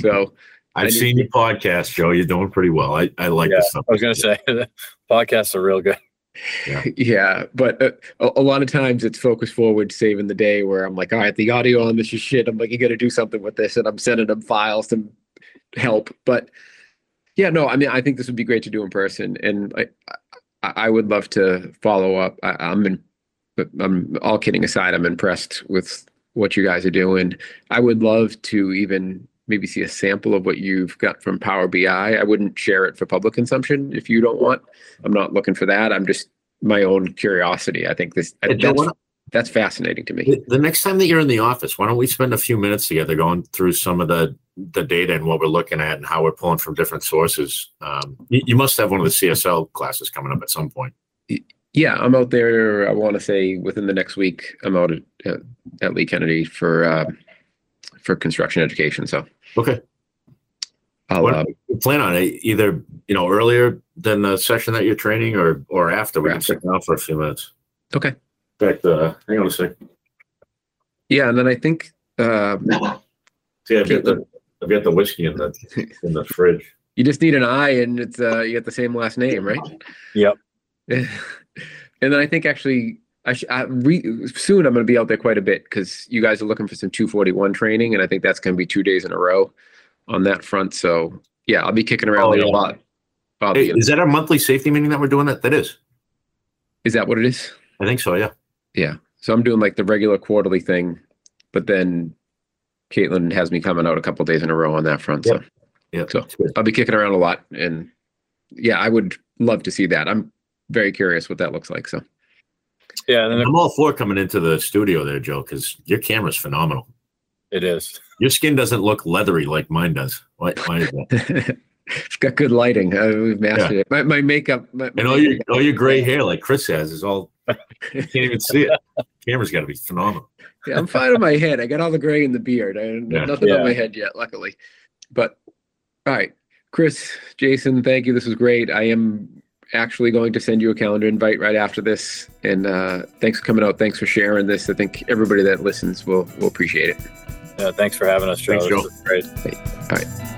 So I I've need seen your podcast, Joe. You're doing pretty well. I, I like Yeah, this stuff. I was going to say, podcasts are real good. yeah, but uh, a, a lot of times it's focus forward, saving the day. Where I'm like, all right, the audio on this is shit. I'm like, you got to do something with this, and I'm sending them files to help. But yeah, no, I mean, I think this would be great to do in person, and I I, I would love to follow up. I, I'm in, I'm all kidding aside. I'm impressed with what you guys are doing. I would love to even maybe see a sample of what you've got from Power BI. I wouldn't share it for public consumption if you don't want. I'm not looking for that. I'm just my own curiosity. I think this Joe, that's, that's fascinating to me. The next time that you're in the office, why don't we spend a few minutes together going through some of the the data and what we're looking at and how we're pulling from different sources? Um, you, you must have one of the CSL classes coming up at some point. Yeah, I'm out there. I want to say within the next week, I'm out at, at, Lee Kennedy for uh, for construction education. So Okay. I'll uh, plan on it either you know earlier than the session that you're training or or after. We Or can sit down for a few minutes. okay. In fact, uh, hang on a sec. Yeah, and then I think uh, See, I've got the I've got the whiskey in the in the fridge. you just need an I, and it's uh, you got the same last name, right? Yep. and then I think actually. I, sh- I re- soon I'm going to be out there quite a bit because you guys are looking for some 241 training, and I think that's going to be two days in a row on that front. So yeah, I'll be kicking around Oh, yeah. a lot. I'll Hey, is that our monthly safety meeting that we're doing? That that is. Is that what it is? I think so. Yeah. Yeah. So I'm doing like the regular quarterly thing, but then Caitlin has me coming out a couple days in a row on that front. So Yeah. So- I'll be kicking around a lot and yeah, I would love to see that. I'm very curious what that looks like. So Yeah, and then I'm all for coming into the studio there, Joe, because your camera's phenomenal. it is. Your skin doesn't look leathery like mine does. Why, why is that? it's got good lighting. Uh, we've mastered it. My, my makeup. My, And all your all your gray hair, like Chris has, is all you can't even see it. Camera's got to be phenomenal. Yeah, I'm fine on my head. I got all the gray in the beard. I Yeah. nothing on my head yet, luckily. But all right, Chris, Jason, thank you. This was great. I am actually going to send you a calendar invite right after this. And uh, thanks for coming out. Thanks for sharing this. I think everybody that listens will will appreciate it. Yeah, thanks for having us, Joe. Thanks, Joe. This is great. All right.